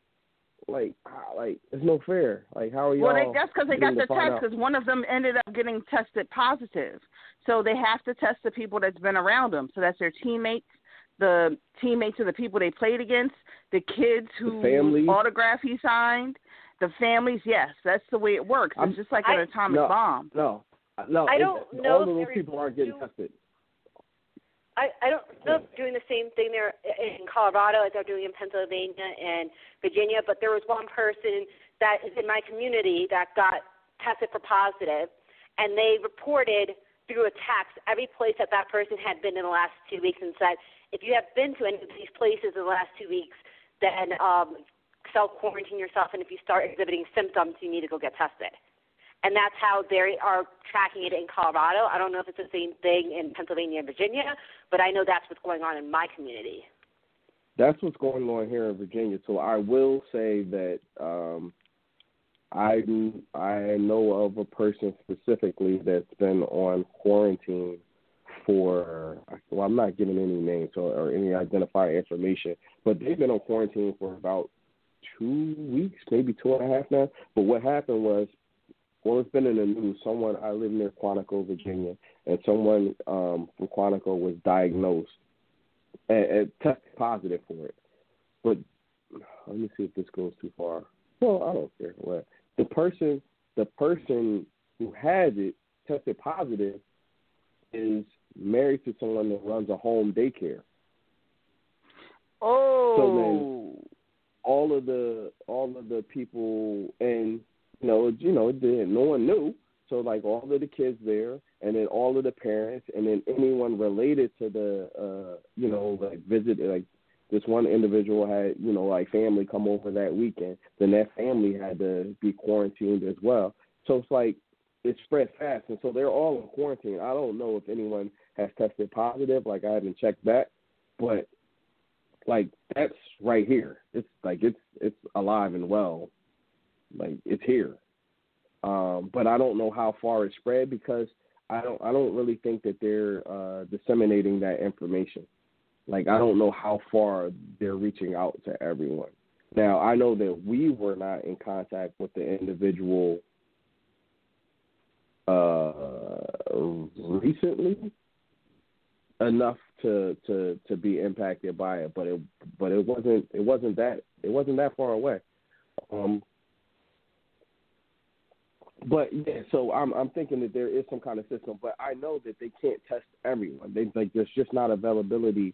Like ah, like it's no fair. Like how are y'all? Well, they, that's because they got the to test because one of them ended up getting tested positive. So they have to test the people that's been around them. So that's their teammates, the teammates or the people they played against, the kids who families. autograph he signed, the families. Yes, that's the way it works. It's I'm- just like I- an atomic no, bomb. No, no. I don't know All if of those people aren't getting do- tested. I, I don't they're doing the same thing there in Colorado as they're doing in Pennsylvania and Virginia, but there was one person that is in my community that got tested for positive, and they reported through a text every place that that person had been in the last two weeks and said, if you have been to any of these places in the last two weeks, then um, self quarantine yourself, and if you start exhibiting symptoms, you need to go get tested. And that's how they are tracking it in Colorado. I don't know if it's the same thing in Pennsylvania and Virginia, but I know that's what's going on in my community. That's what's going on here in Virginia. So I will say that um, I I know of a person specifically that's been on quarantine for well, I'm not giving any names or, any identifier information, but they've been on quarantine for about two weeks, maybe two and a half now. But what happened was, well, it's been in the news. Someone I live near Quantico, Virginia, and someone um, from Quantico was diagnosed and, and tested positive for it. But let me see if this goes too far. Well, I don't care. What the person, the person who has it tested positive is married to someone that runs a home daycare. Oh. So then all of the all of the people and you know you know it no one knew so like all of the kids there and then all of the parents and then anyone related to the uh you know like visit like this one individual had you know like family come over that weekend then that family had to be quarantined as well so it's like it spread fast and so they're all in quarantine i don't know if anyone has tested positive like i haven't checked that but like that's right here. It's like it's it's alive and well. Like it's here. Um, but I don't know how far it spread because I don't I don't really think that they're uh, disseminating that information. Like I don't know how far they're reaching out to everyone. Now I know that we were not in contact with the individual uh, recently enough to to to be impacted by it, but it but it wasn't it wasn't that it wasn't that far away. Um, but yeah, so I'm I'm thinking that there is some kind of system, but I know that they can't test everyone. They like there's just not availability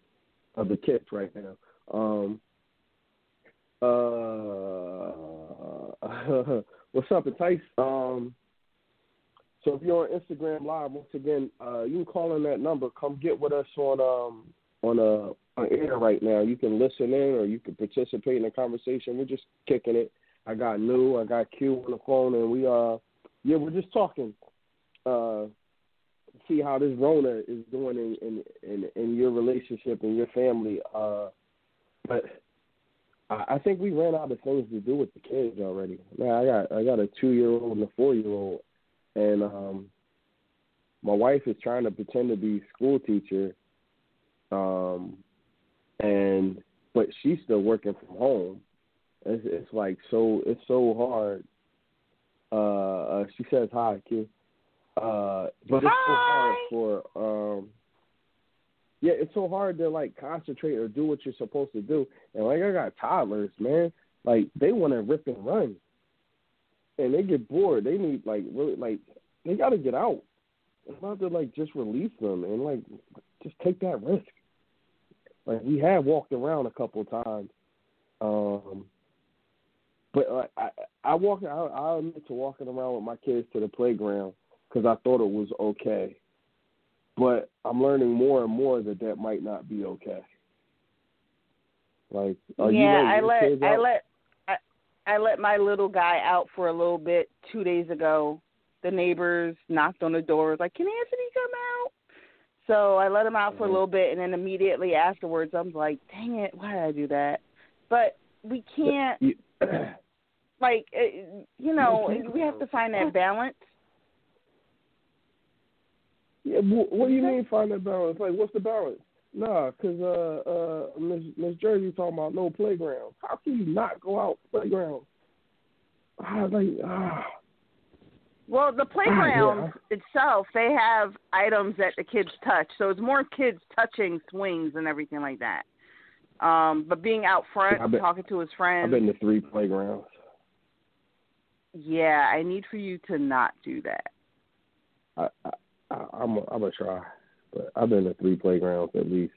of the kits right now. Um, uh, what's up, Tice? Um, so if you're on Instagram Live, once again, uh, you can call in that number. Come get with us on um on uh on air right now. You can listen in or you can participate in the conversation. We're just kicking it. I got New, I got Q on the phone, and we uh yeah we're just talking. Uh, see how this Rona is doing in in in, in your relationship and your family. Uh, but I, think we ran out of things to do with the kids already. Man, I got I got a two year old and a four year old and um my wife is trying to pretend to be school teacher um and but she's still working from home it's, it's like so it's so hard uh, uh she says hi kid. uh but it's so hard for um yeah it's so hard to like concentrate or do what you're supposed to do and like i got toddlers man like they want to rip and run and they get bored. They need like really like they got to get out. It's not to like just release them and like just take that risk. Like we have walked around a couple times, um, but uh, I I walk I I admit to walking around with my kids to the playground because I thought it was okay, but I'm learning more and more that that might not be okay. Like you yeah, letting I let I let I, I let my little guy out for a little bit two days ago. The neighbors knocked on the door, was like, "Can Anthony come out?" So I let him out for a Mhm. little bit, and then immediately afterwards, I'm like, "Dang it, why did I do that?" But we can't, You- like, uh, you know, we have to find that balance. Yeah, what do you mean find that balance? Like, what's the balance? Nah, cause uh, uh, Miss Miss Jersey talking about no playground. How can you not go out playground? Ah, like ah, Well, the playground itself, they have items that the kids touch, so it's more kids touching swings and everything like that. Um, but being out front, been- talking to his friends. I've been to three playgrounds. Yeah, I need for you to not do that. I, I, I I'm a, I'm gonna try, but I've been to three playgrounds at least.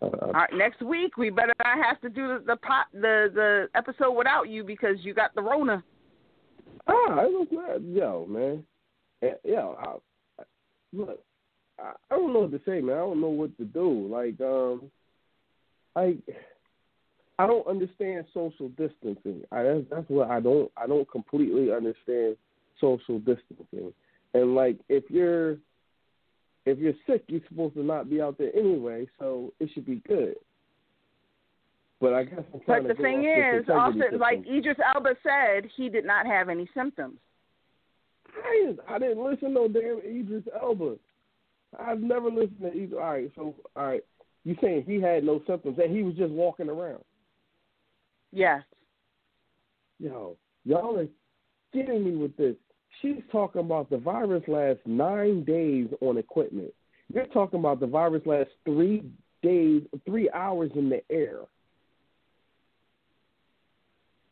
Uh, All right, next week we better not have to do the the pot the the episode without you because you got the Rona. Ah, it was not, yo, man. Yo, I, look, I, I don't know what to say, man. I don't know what to do. Like, um, I, I don't understand social distancing. I that's, that's what I don't. I don't completely understand social distancing. And like, if you're, if you're sick, you're supposed to not be out there anyway. So it should be good. But I guess But the thing is, also integrity like system. Idris Elba said, he did not have any symptoms. I didn't, I didn't listen to no damn Idris Elba. I've never listened to Idris. All right, so all right, you saying he had no symptoms and he was just walking around? Yes. Yo, y'all are getting me with this. She's talking about the virus lasts nine days on equipment. You're talking about the virus lasts three days, three hours in the air.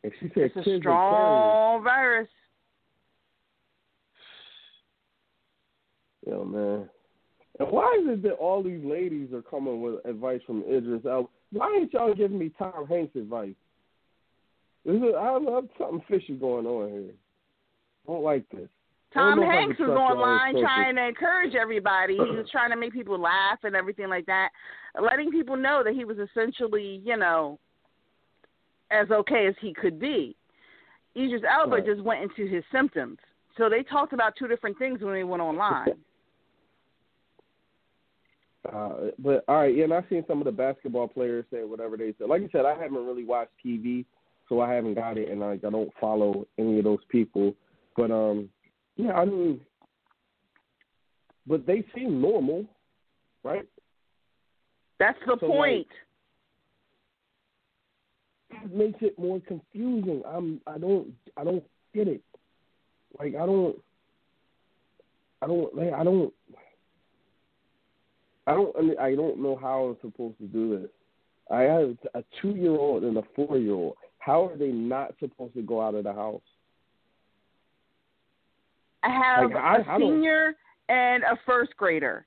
And she said It's a strong virus. Yo, man. And why is it that all these ladies are coming with advice from Idris Elba? Why ain't y'all giving me Tom Hanks advice? Is I don't something fishy going on here. I don't like this. Tom know if I Hanks was online trying to encourage everybody. He was trying to make people laugh and everything like that, letting people know that he was essentially, you know, as okay as he could be. Idris Elba Right. just went into his symptoms. So they talked about two different things when they went online. Uh, but all right, yeah, and I've seen some of the basketball players say whatever they said. Like I said, I haven't really watched TV, so I haven't got it, and like I don't follow any of those people. But um, yeah, I mean, but they seem normal, right? That's the So, point. It makes it more confusing. I'm, I don't, I don't get it. Like I don't, I don't, like, I don't, I don't, I don't know how I'm supposed to do this. I have a two-year-old and a four-year-old. How are they not supposed to go out of the house? I have Like, I- a I don't- senior and a first grader.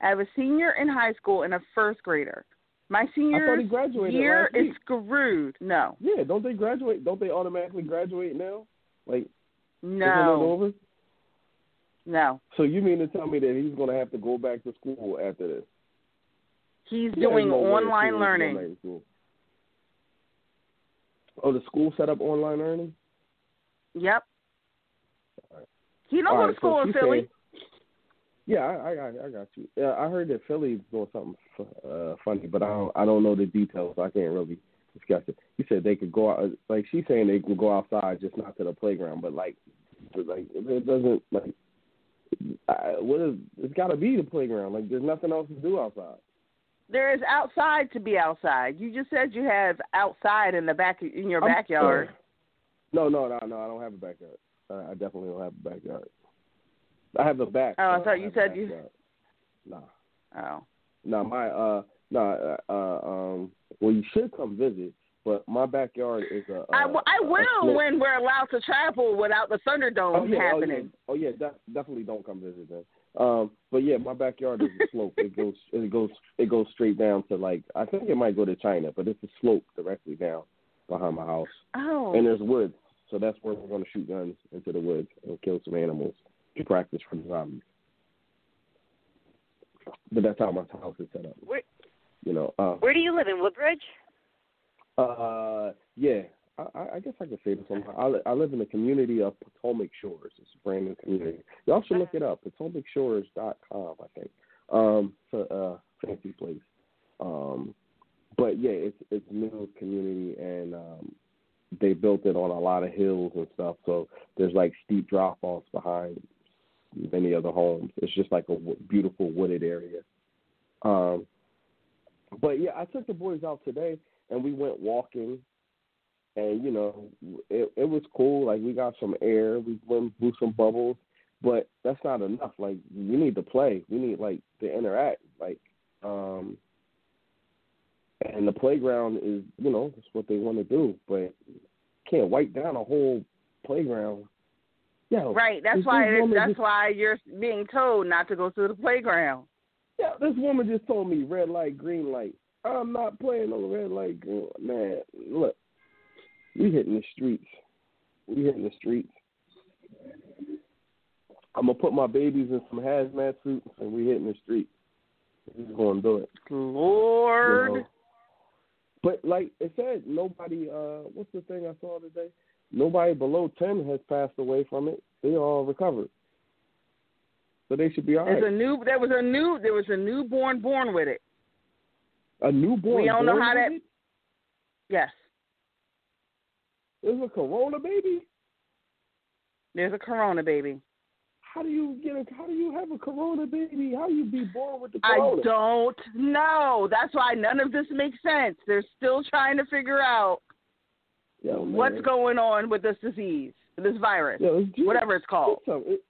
I have a senior in high school and a first grader. My senior year is screwed. No, Yeah, don't they graduate? Don't they automatically graduate now? Like, no, no. So you mean to tell me that he's going to have to go back to school after this? He's doing no online learning. Back to school. Oh, the school set up online learning. Yep. He don't go right, to school so in Philly. saying- yeah, I, I, I got you. Yeah, I heard that Philly's doing something uh, funny, but I don't, I don't know the details. So I can't really discuss it. You said they could go out, like she's saying they can go outside, just not to the playground. But like, but like it doesn't like. I, what is? It's got to be the playground. Like, there's nothing else to do outside. There is outside to be outside. You just said you have outside in the back in your I'm- backyard. No, no, no, no. I don't have a backyard. Uh, I definitely don't have a backyard. I have a back. Oh, I but thought don't you said you-. Nah. Oh. No, my uh no uh, uh um well you should come visit, but my backyard is a. a I, w- I will when we're allowed to travel without the Thunderdome oh, yeah, happening. Oh yeah, oh, yeah def- definitely don't come visit then. Um, but yeah, my backyard is a slope. it goes it goes it goes straight down to like I think it might go to China, but it's a slope directly down behind my house, Oh. and there's woods, so that's where we're going to shoot guns into the woods and kill some animals to practice for the zombies. But that's how my house is set up. Where, You know. Uh, where do you live in Woodbridge? Uh, yeah. I, I- guess I could say this somehow. I, I live in the community of Potomac Shores. It's a brand new community. Y'all should look it up. PotomacShores.com, I think. Um, it's a uh, fancy place. Um, but yeah, it's it's new community, and um, they built it on a lot of hills and stuff. So there's like steep drop offs behind many of the homes. It's just like a beautiful wooded area. Um, but yeah, I took the boys out today, and we went walking and you know, it it was cool. Like we got some air, we went blew some bubbles, but that's not enough. Like we need to play. We need like to interact. Like, um, and the playground is, you know, that's what they want to do, but can't wipe down a whole playground. Yeah, Right. That's why. woman That's just- why you're being told not to go to the playground. Yeah, this woman just told me red light, green light. I'm not playing no red light, green light. Man, look, we hitting the streets. We hitting the streets. I'm gonna put my babies in some hazmat suits and we hitting the streets. We're gonna do it. Lord. You know? But like it said, nobody. uh What's the thing I saw today? Nobody below ten has passed away from it. They all recovered, so they should be all right. There's a new. There was a new. There was a newborn born with it. A newborn. we don't know how that. Yes. There's a corona baby. There's a corona baby. How do you get a? How do you have a corona baby? How do you be born with the I don't know. That's why none of this makes sense. They're still trying to figure out Yo, what's going on with this disease, this virus, Yo, whatever it's called. Listen, it-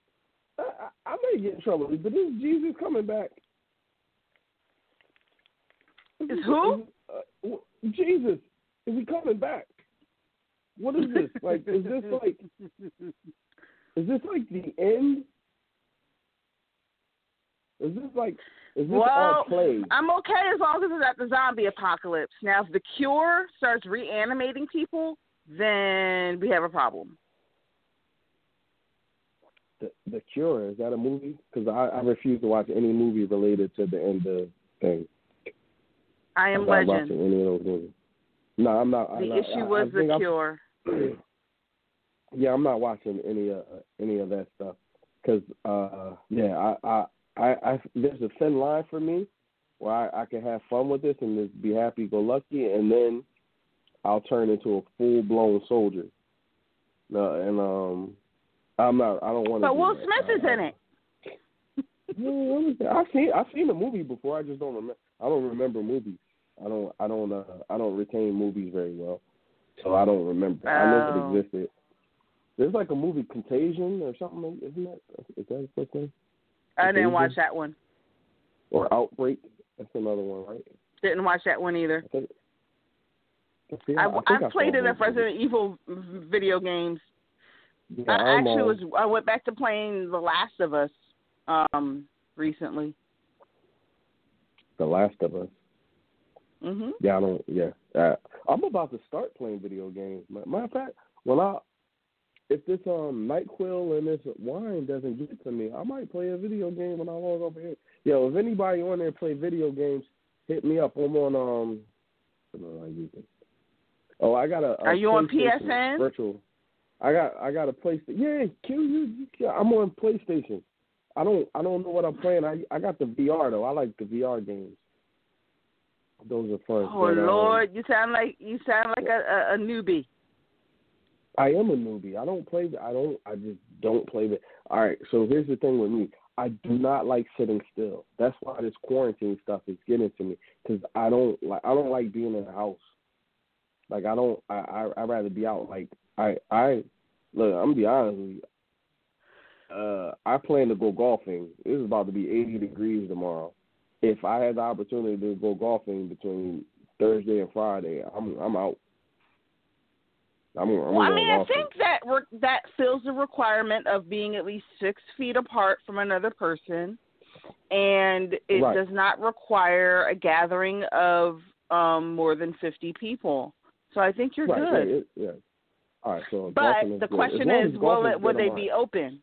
I, I I may get in trouble, but is Jesus coming back? Is who? Uh, Jesus. Is he coming back? What is this? Like, is this like, is this like the end? Is this like, is this well, play? I'm okay as long as it's at the zombie apocalypse. Now, if the cure starts reanimating people, then we have a problem. The, the Cure is that a movie? Because I, I refuse to watch any movie related to the end of thing. I am I'm not legend. watching any of those movies. No, I'm not. I'm The not, issue I- was I the think I'm- cure. Yeah, I'm not watching any uh, any of that stuff because uh, yeah, I, I I I there's a thin line for me where I, I can have fun with this and just be happy go lucky, and then I'll turn into a full blown soldier. No, and um, I'm not. I don't want to. But Will Smith is in it. it. I've seen I've seen the movie before. I just don't remember. I don't remember movies. I don't I don't uh, I don't retain movies very well, so I don't remember. I know Oh. it existed. There's like a movie Contagion or something, like- isn't that? Is that first name? I didn't watch that one. Or Outbreak? That's another one, right? Didn't watch that one either. I think. I, I, think I, I saw played enough both of them. Resident Evil video games. Yeah, I actually was. I went back to playing The Last of Us um recently. The Last of Us. Mhm. Yeah, I don't. Yeah, uh, I'm about to start playing video games. Matter of fact, when I if this um Nyquil and this wine doesn't get to me, I might play a video game when I log over here. Yo, if anybody on there play video games, hit me up. I'm on um. What am I using? Oh, I got a. a Are you on PSN? Virtual. I got I got a PlayStation. Yeah, Q, you, you, I'm on PlayStation. I don't I don't know what I'm playing. I I got the VR though. I like the VR games. Those are fun. Oh But, um, Lord, you sound like you sound like a, a, a newbie. I am a newbie. I don't play. I don't. I just don't play the. All right. So here's the thing with me. I do not like sitting still. That's why this quarantine stuff is getting to me because I don't like. I don't like being in the house. Like I don't. I I I rather be out. Like I I look. I'm gonna be honest with you. Uh, I plan to go golfing. It's about to be 80 degrees tomorrow. If I had the opportunity to go golfing between Thursday and Friday, I'm I'm out. I'm, I'm Well, I mean, I think that re- that fills the requirement of being at least six feet apart from another person, and it Right. does not require a gathering of um, more than fifty people. So I think you're right, good. Right, it, yeah. All right. So But is the good. question As is, will it will they be open?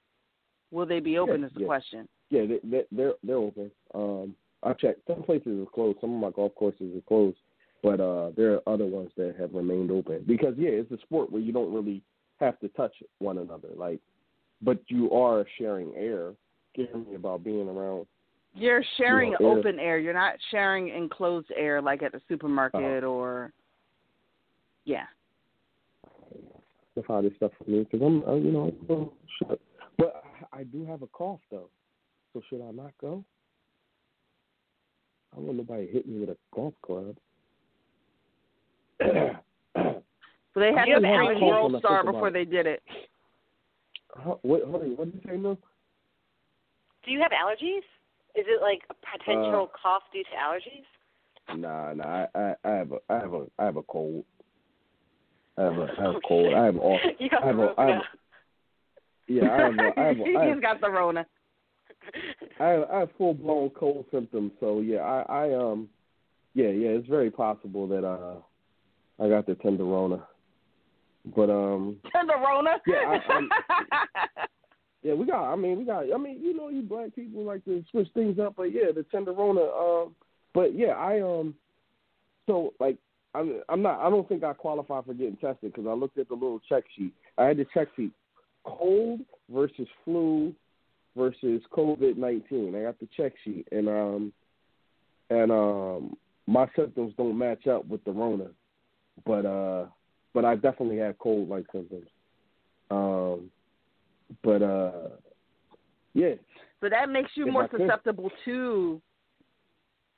Will they be open? Yeah, is the yeah. question. Yeah, they, they, they're they're open. Um, I checked. Some places are closed. Some of my golf courses are closed, but uh, there are other ones that have remained open because yeah, it's a sport where you don't really have to touch one another. Like, but you are sharing air. Scaring me about being around. You're sharing You know, air- open air. You're not sharing enclosed air like at the supermarket Oh. or. Yeah. That's how this stuff for me because I'm uh, you know I'm shut. But I do have a cough though, so should I not go? I don't want nobody hit me with a golf club. But they had to have a? World Star before they did it. Huh, what, what, what did you say, no? Do you have allergies? Is it like a potential Uh, cough due to allergies? Nah, nah. I, I, I have a, I have a, I have a cold. I have a, I have a cold. I have all. you got I have the a, I have a, yeah, I have a, I have a, I have, He's got the Rona. I have, I have full blown cold symptoms. So yeah, I, I um, yeah, yeah. It's very possible that uh, I got the tenderona. But um, Tenderona? Yeah, I- yeah, we got. I mean, we got. I mean, you know, you black people like to switch things up, but yeah, the tenderona. Um, but yeah, I um, so like, I'm I'm not. I don't think I qualify for getting tested because I looked at the little check sheet. I had the check sheet: cold versus flu versus COVID nineteen. I got the check sheet, and um, and um, my symptoms don't match up with the Rona, but uh, but I definitely had cold like symptoms. Um, but uh, yeah, So that makes you If more susceptible to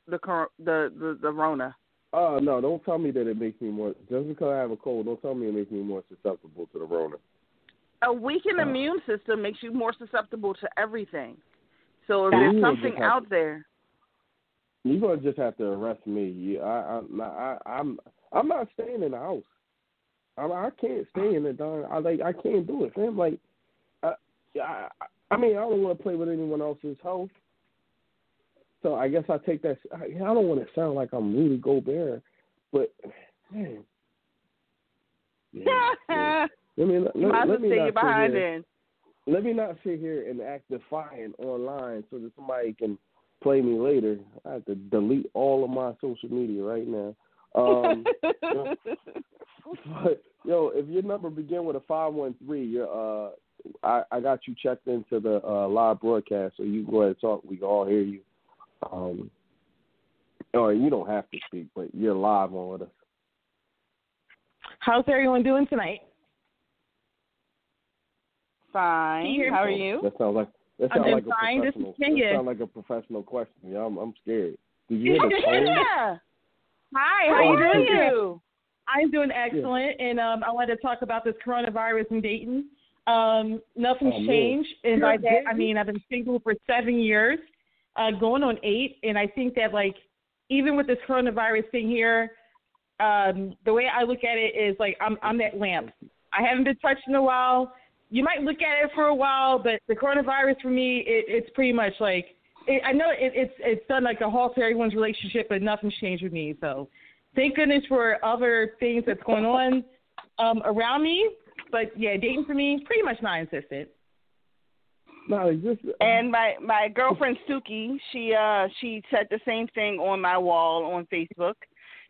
the cor- the the the Rona. uh, no, don't tell me that it makes me more. Just because I have a cold, don't tell me it makes me more susceptible to the Rona. A weakened Oh. immune system makes you more susceptible to everything. So if there's something out to- there, You're gonna just have to arrest me. I, I'm not. I, I'm. I'm not staying in the house. I, I can't stay in the darn. I like. I can't do it, fam. Like, I, I, I mean, I don't want to play with anyone else's health. So I guess I take that. I, I don't want to sound like I'm Rudy Gobert, but man, yeah, yeah. Let me. Let, you might let me stay not sit behind here- in. let me not sit here and act defiant online so that somebody can play me later. I have to delete all of my social media right now. Um, but yo, if your number begin with a five one three, you're uh, I I got you checked into the uh, live broadcast, so you can go ahead and talk. We can all hear you. Um, or you don't have to speak, but you're live on with us. How's everyone doing tonight? Fine. Can you hear How are you? That sounds like that I'm sounds like a fine. This is professional. Kenya. That sounds like a professional question. Yeah, I'm I'm scared. Did you hear the tone? yeah. Hi, How how you are doing? you? I'm doing excellent, and um, I wanted to talk about this coronavirus in Dayton. Um, nothing's Oh, changed, and You're by that I mean I've been single for seven years, uh, going on eight, and I think that like even with this coronavirus thing here, um, the way I look at it is like I'm I'm that lamp. I haven't been touched in a while. You might look at it for a while, but the coronavirus for me, it, it's pretty much like it, I know it, it's it's done like a halt to everyone's relationship, but nothing's changed with me. So thank goodness for other things that's going on um, around me. But yeah, dating for me, pretty much non-existent. No, it's just And my my girlfriend Suki, she uh she said the same thing on my wall on Facebook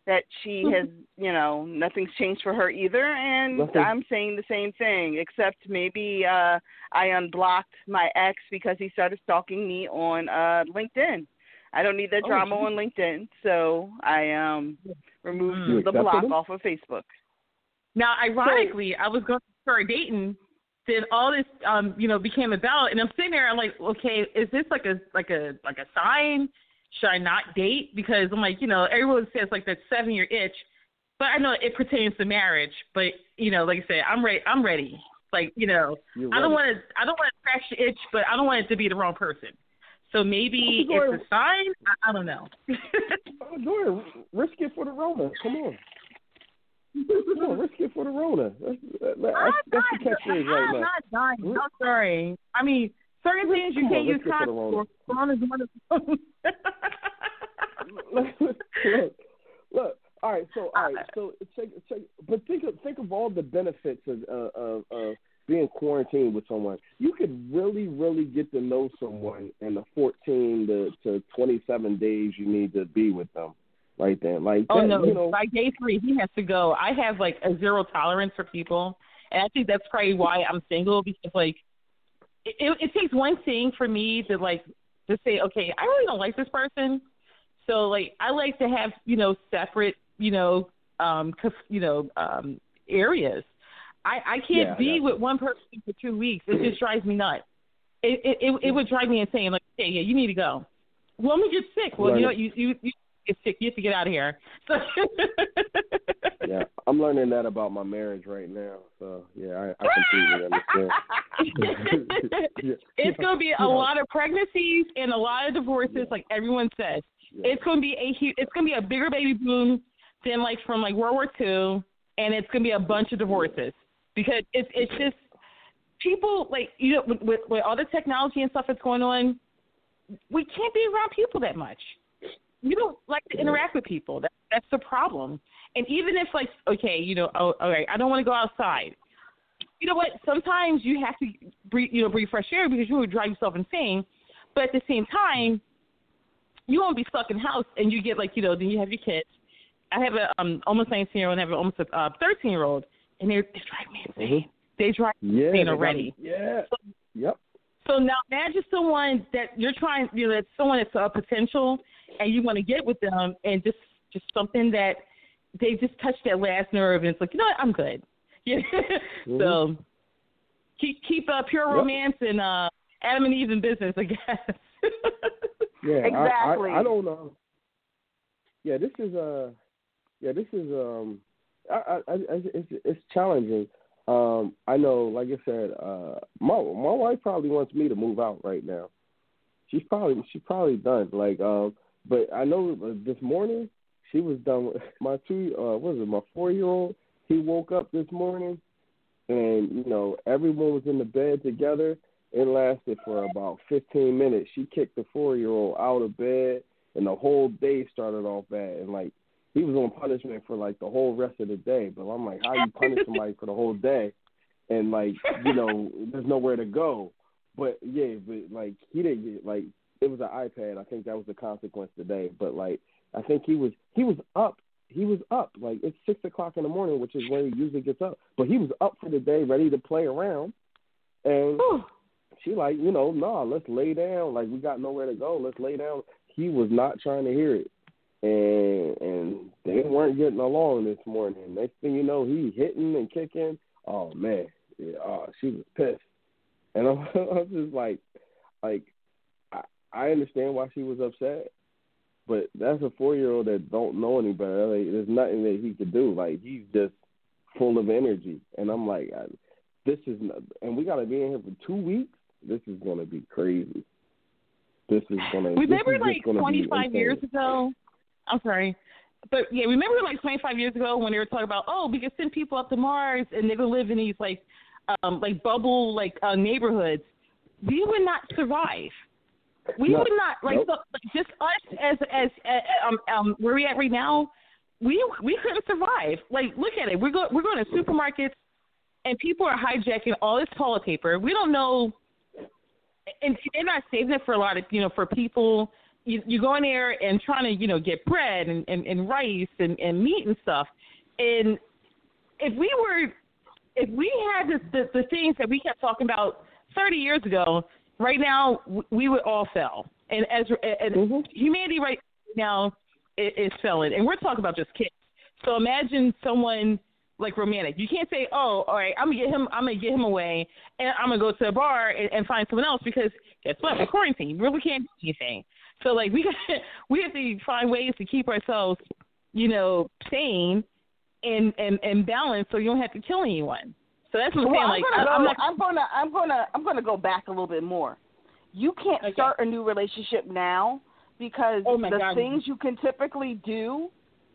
that she has, you know, nothing's changed for her either and Nothing. I'm saying the same thing except maybe uh I unblocked my ex because he started stalking me on uh LinkedIn. I don't need that Oh, drama geez. on LinkedIn, so I um removed. You the block him? off of Facebook. Now, ironically, I was going for a dating. Then all this, um, you know, became about, and I'm sitting there. I'm like, okay, is this like a like a like a sign? Should I not date? Because I'm like, you know, everyone says like that seven year itch, but I know it pertains to marriage. But you know, like I said, I'm ready. I'm ready. Like you know, I don't want to. I don't want to scratch the itch, but I don't want it to be the wrong person. So maybe it's a sign. I, I don't know. Oh, risk it for the Rona. Come on, come on, risk it for the Rona. That's, that, that's, I'm that's the catchphrase right I'm now. not dying. I'm sorry. I mean, certain things you Come can't use to the condoms for. Corona's one of them. look, look. All right, so all right, so take, take, but think of think of all the benefits of uh, of, of being quarantined with someone. You could really, really get to know someone in the fourteen to, to twenty seven days you need to be with them, right then. Like, oh that, no! you know, By day three, he has to go. I have like a zero tolerance for people, and I think that's probably why I'm single because like it, it, takes one thing for me to like to say, okay, I really don't like this person. So like I like to have you know separate you know um you know um areas. I I can't Yeah, be yeah. with one person for two weeks. It just drives me nuts. It it it, it would drive me insane. Like, okay, yeah, you need to go. Well, let me get sick. Well, you know, you you you. You have to get out of here. So yeah, I'm learning that about my marriage right now. So yeah, I, I completely understand. yeah. it's going to be a lot of pregnancies and a lot of divorces, yeah. like everyone says. Yeah. It's going to be a huge. It's going to be a bigger baby boom than like from like World War II, and it's going to be a bunch of divorces because it's it's just people like you know with, with, with all the technology and stuff that's going on, we can't be around people that much. We don't like to interact with people. That that's the problem. And even if like okay, you know, oh, okay, I don't want to go outside. You know what? Sometimes you have to breathe, you know, breathe fresh air because you would drive yourself insane. But at the same time, you won't be stuck in house and you get like you know, then you have your kids. I have a um almost 19 year old and I have an almost a uh, 13 year old, and they're they drive me insane. Mm-hmm. They drive me yeah, insane already. Got, yeah. So, yep. So now imagine someone that you're trying, you know, that's someone that's a potential, and you want to get with them, and just just something that they just touch that last nerve, and it's like, you know what, I'm good. Yeah. mm-hmm. So keep keep uh, pure yep. romance and uh, Adam and Eve in business, I guess. yeah, exactly. I, I, I don't know. Yeah, this is uh, yeah, this is um, I, I, I it's it's challenging um, I know, like I said, uh, my my wife probably wants me to move out right now. She's probably she's probably done. Like, um, but I know this morning she was done. With my two, uh, what was it? My four year old. He woke up this morning, and you know everyone was in the bed together. It lasted for about 15 minutes. She kicked the four year old out of bed, and the whole day started off bad. And like he was on punishment for like the whole rest of the day. But I'm like, how you punish somebody for the whole day, and like you know, there's nowhere to go. But yeah, but like he didn't get like it was an iPad. I think that was the consequence today. But like I think he was he was up. He was up like it's six o'clock in the morning, which is when he usually gets up. But he was up for the day, ready to play around, and. She like, you know, nah, let's lay down. Like we got nowhere to go. Let's lay down. He was not trying to hear it and and they weren't getting along this morning. Next thing you know, he hitting and kicking. Oh man, yeah, oh, she was pissed, and I'm, I'm just like, like I, understand why she was upset, but that's a four year old that don't know any better. Like, there's nothing that he could do. Like he's just full of energy, and I'm like, I, this is, not, and we got to be in here for two weeks. This is gonna be crazy. This is gonna. Remember, like 25 years ago, I'm sorry. But yeah, remember like 25 years ago when they were talking about, oh, we can send people up to Mars and they're gonna live in these like, um, like bubble like uh, neighborhoods. We would not survive. We no, would not like nope. so, just us as as uh, um um where we at right now. We we couldn't survive. Like look at it. We're going we're going to supermarkets and people are hijacking all this toilet paper. We don't know, and they're not saving it for a lot of you know for people you, you go in there and trying to you know get bread and, and, and rice and, and meat and stuff, and if we were if we had the, the the things that we kept talking about 30 years ago, right now we would all fail. And as and mm-hmm. humanity right now is, is failing, and we're talking about just kids. So imagine someone like romantic. You can't say, "Oh, all right, I'm gonna get him. I'm gonna get him away, and I'm gonna go to a bar and, and find someone else." Because guess what? We're quarantined. You really can't do anything. So like we got we have to find ways to keep ourselves, you know, sane and and and balanced, so you don't have to kill anyone. So that's what I'm well, saying. I'm like gonna I'm, not. I'm gonna I'm gonna I'm gonna go back a little bit more. You can't Okay. start a new relationship now because Oh the God. things you can typically do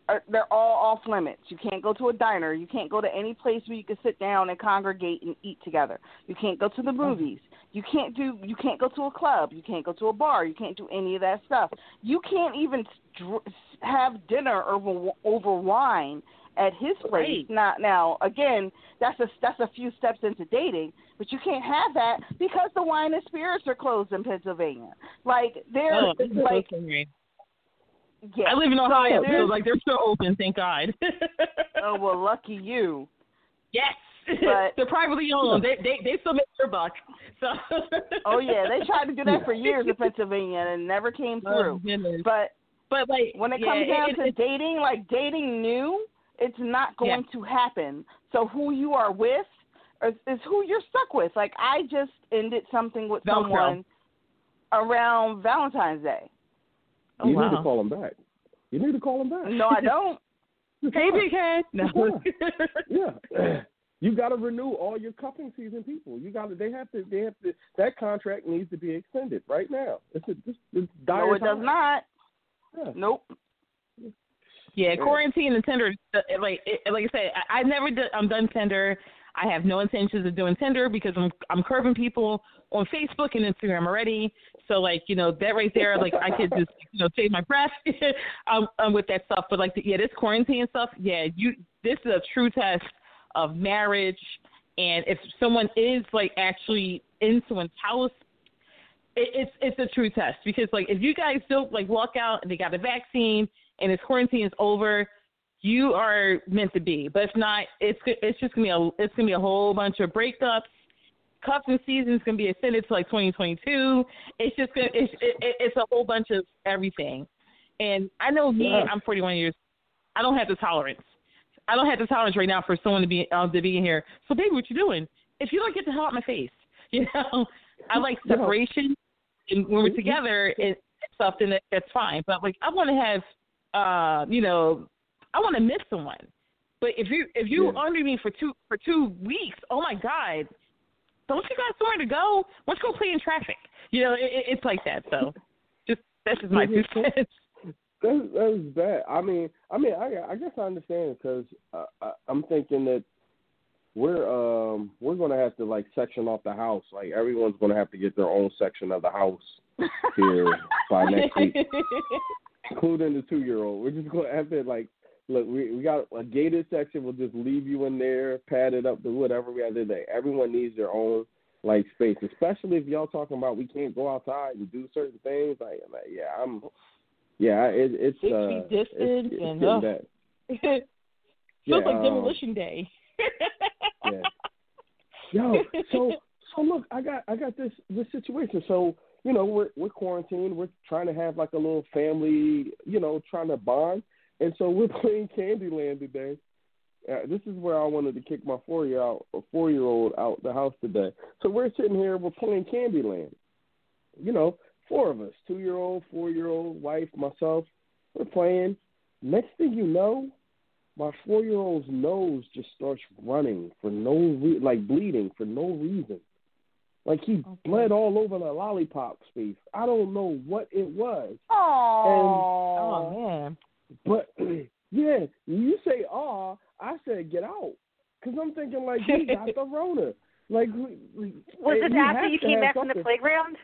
are they're all off limits. You can't go to a diner. You can't go to any place where you can sit down and congregate and eat together. You can't go to the oh. movies. You can't do you can't go to a club. You can't go to a bar. You can't do any of that stuff. You can't even dr- have dinner over over wine at his place. Right. Not now. Again, that's a that's a few steps into dating, but you can't have that because the wine and spirits are closed in Pennsylvania. Like they're Oh, this is so like yeah. I live in Ohio, So like they're still open. Thank God. oh well, lucky you. yes. But- they're privately owned. They they they still make their buck. So. Oh yeah, they tried to do that for years in Pennsylvania and it never came Oh, through. goodness. But But like when it yeah, comes down it, to it, dating, like dating new, it's not going to happen. So who you are with is, is who you're stuck with. Like I just ended something with Velcro. someone around Valentine's Day. Oh, you wow. need to call him back. You need to call him back. No, I don't. hey, big head. No. Yeah. yeah. You got to renew all your cuffing season people. You got to. They have to. They have to. That contract needs to be extended right now. It's a, it's, it's dire no, it does not. Yeah. Nope. Yeah, quarantine and Tinder. Like like I said, I, I never did. I'm done Tinder. I have no intentions of doing Tinder because I'm I'm curbing people on Facebook and Instagram already. So like you know that right there, like I could just you know save my breath um, um, with that stuff. But like the, yeah, this quarantine stuff, yeah, you this is a true test of marriage. And if someone is like actually in someone's house, it, it's it's a true test because like if you guys don't like walk out and they got a vaccine and this quarantine is over, you are meant to be. But if not, it's it's just gonna be a it's gonna be a whole bunch of breakups. Cuffing season's gonna be extended to like 2022. It's just gonna it's it, it, it's a whole bunch of everything. And I know me, Yeah. I'm 41 years. I don't have the tolerance. I don't have the tolerance right now for someone to be um, to be in here. So baby, what you doing? If you don't get the hell out my face, you know, I like separation. And when we're together and stuff, then that, that's fine. But like, I want to have, uh, you know, I want to miss someone. But if you if you Yeah. under me for two for two weeks, oh my god, don't you got somewhere to go? Don't go play in traffic? You know, it, it, it's like that. So, just that's just my two cents. That's that's bad. I mean, I mean, I I guess I understand because uh, I, I'm thinking that we're um we're gonna have to like section off the house. Like everyone's gonna have to get their own section of the house here by next week, including the two year old. We're just gonna have to like look. We we got a gated section. We'll just leave you in there, pad it up to whatever we have to do. Everyone needs their own like space, especially if y'all talking about we can't go outside and do certain things. Like, like yeah, I'm. Yeah, it, it's Six uh, feet distance it's, it's and, uh. Feels Yeah, like um, demolition day. yeah. Yo, so so look, I got I got this this situation. So you know we're we're quarantined. We're trying to have like a little family, you know, trying to bond. And so we're playing Candyland today. Uh, this is where I wanted to kick my four year out four year old out the house today. So we're sitting here, we're playing Candyland. You know, four of us, two year old, four year old, wife, myself. We're playing. Next thing you know, my four year old's nose just starts running for no re- like bleeding for no reason. Like he bled all over the lollipop space. I don't know what it was. Oh, man. But yeah, you say "aw," I said "get out," because I'm thinking like he got the Rona. Like, we- we- Was and it he after you came have back from the playground?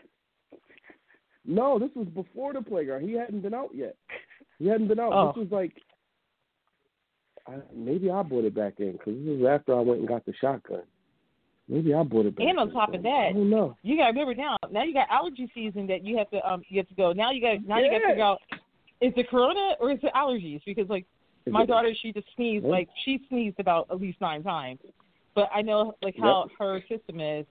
No, this was before the playground. He hadn't been out yet. He hadn't been out. Oh. This was like I, maybe I brought it back in because this was after I went and got the shotgun. Maybe I brought it back. And on top of that, I don't know. you got to remember now. Now you got allergy season that you have to um you have to go. Now you got now you got to figure out is it corona or is it allergies? Because like Is my daughter, she just sneezed Yeah. like she sneezed about at least nine times. But I know like how her system is,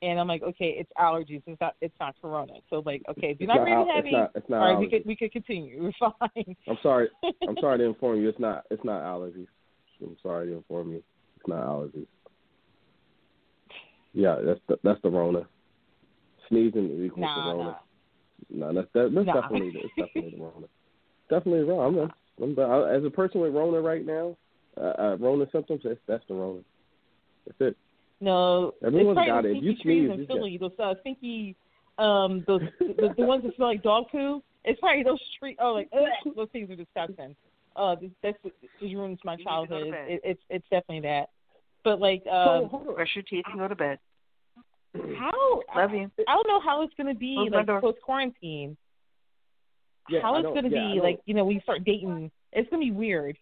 and I'm like, okay, it's allergies. It's not it's not corona. So like, okay, if you're not not breathing it's heavy, not- it's not all right, we could we could continue. We're fine. I'm sorry. I'm sorry to inform you. It's not. It's not allergies. I'm sorry to inform you. It's not allergies. Yeah, that's the, that's the Rona. Sneezing equals Nah, the Rona. nah. No, that's that, that's Nah. definitely the, definitely the Rona. Definitely wrong. I'm, I'm, I, as a person with Rona right now, uh, uh, Rona symptoms, that's, that's the Rona. That's it. No, Everyone's it's got it. If you sneeze, in you Philly, those uh, stinky, um, those the, the ones that smell like dog poo. It's probably those trees. Oh, like ugh, those things are disgusting. Uh, this, that's this ruins my You need to go childhood. to. It, it's it's definitely that. But like, So, um, hold. Brush your teeth and go to bed. Mm-hmm. how Love you. I don't know how it's gonna be Close like post quarantine. Yeah, how I it's know. gonna Yeah, be like you know when you start dating. It's gonna be weird.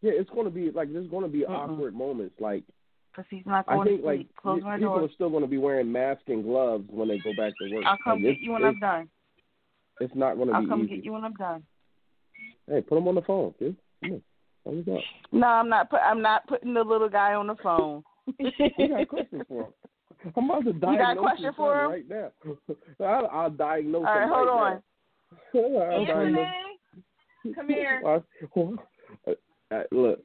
Yeah, it's going to be like there's going to be awkward moments. Like Because he's not I going think to like sleep. Close pe- my people door. are still going to be wearing masks and gloves when they go back to work. I'll come Like, get you when I'm done. It's not going to be I'll come easy. get you when I'm done. Hey, put him on the phone, dude. Come on. Hang it up. No, I'm not. Put, I'm not putting the little guy on the phone. We got a question for him. I'm about to got a question for him? right now. I'll, I'll diagnose All right, him hold right on. now. I'll diagnose- come here. Uh, look,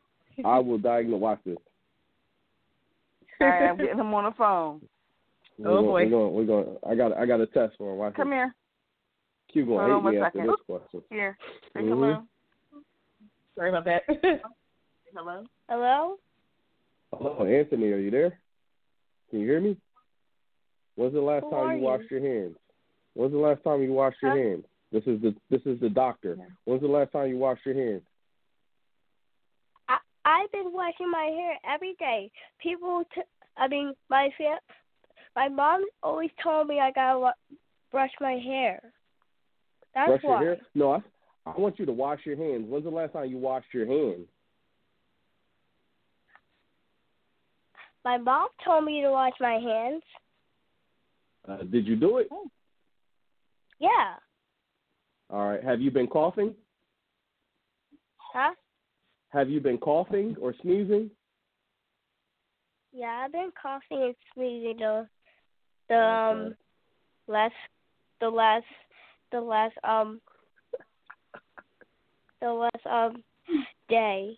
I will diagnose. Watch this. All right, I'm getting him on the phone. We're Oh, going, boy. We're going, we're going, I got, I got a test for him. Watch Come this. here. Q gonna on hate one me after second. this question. Here. Say Mhm. hello. Sorry about that. Hello. Hello. Hello, Anthony. Are you there? Can you hear me? When's the last Who time you you? washed your hands? When's the last time you washed your Huh? hands? This is the this is the doctor. When's the last time you washed your hands? I I've been washing my hair every day. People, t- I mean, my fa- my mom always told me I gotta wa- brush my hair. That's Brush why. your hair? No, I I want you to wash your hands. When's the last time you washed your hands? My mom told me to wash my hands. Uh, did you do it? Yeah. All right. Have you been coughing? Huh? Have you been coughing or sneezing? Yeah, I've been coughing and sneezing the the um last the last the last um the last um day.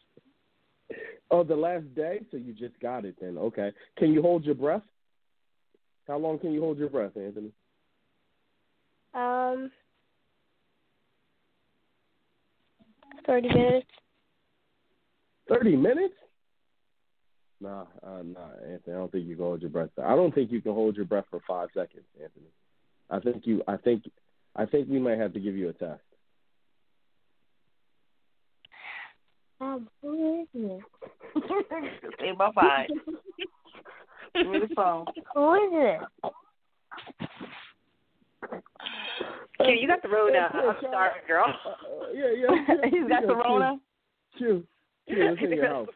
Oh, the last day. So you just got it then. Okay. Can you hold your breath? How long can you hold your breath, Anthony? Um thirty minutes. Thirty minutes? Nah, uh, nah, Anthony. I don't think you can hold your breath. I don't think you can hold your breath for five seconds, Anthony. I think you. I think. I think we might have to give you a test. Is it? Say bye bye. Give me the phone. Who is it? Q, you got the Rona. I'm sorry, girl. Uh, yeah, yeah. yeah. He's got yeah, the Rona. Q, Q, it's in your house.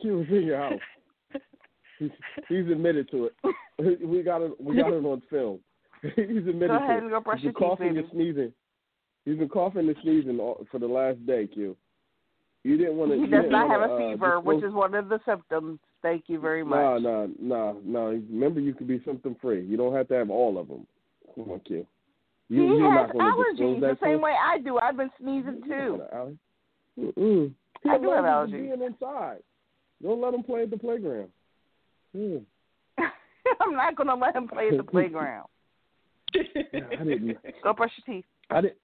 Q, it's in your house. He's, he's admitted to it. We got it. We got it on film. he's admitted Go ahead to and go brush He's been teeth, coughing baby. and sneezing. He's been coughing and sneezing all, for the last day, Q. You didn't want to. He does not have a fever, which is one of the symptoms. Thank you very much. No, no, no, no. Remember, you can be symptom free. You don't have to have all of them. Come on, Q. You, he has not going to allergies the same way I do. I've been sneezing too. Mm-mm. He I do have allergies. Being inside. Don't let him play at the playground. Mm. I'm not going to let him play at the playground. I didn't. Go brush your teeth. I didn't.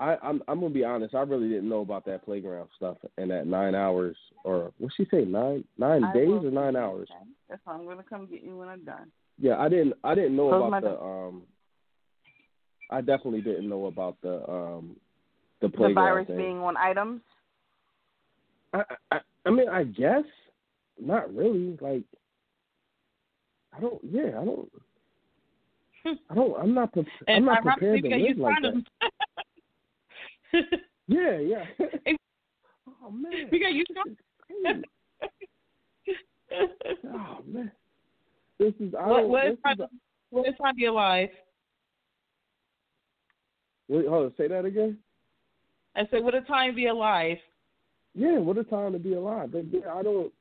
I, I'm I'm gonna be honest. I really didn't know about that playground stuff and that nine hours or what she say nine nine I days or nine hours. That's why I'm going to come get you when I'm done. Yeah, I didn't. I didn't know Close about the um. I definitely didn't know about the um the The playground virus thing. being on items. I, I I mean I guess not really like I don't yeah I don't I don't I'm not pre- I'm not prepared to live like that. Yeah yeah. oh man. We got to Oh man. This is I What, what, is time, what is time to be alive? wait, hold on, say that again. I said, what a time to be alive. Yeah, what a time to be alive. But yeah, I don't.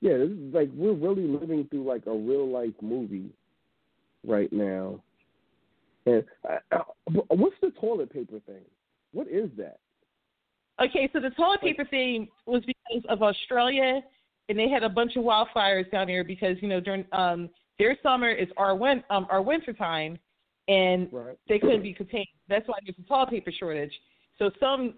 Yeah, this is like we're really living through like a real life movie right now. And uh, uh, what's the toilet paper thing? What is that? Okay, so the toilet paper thing was because of Australia, and they had a bunch of wildfires down there because you know during um their summer is our win um our winter time, and Right. they couldn't be contained. That's why there's a toilet paper shortage. So some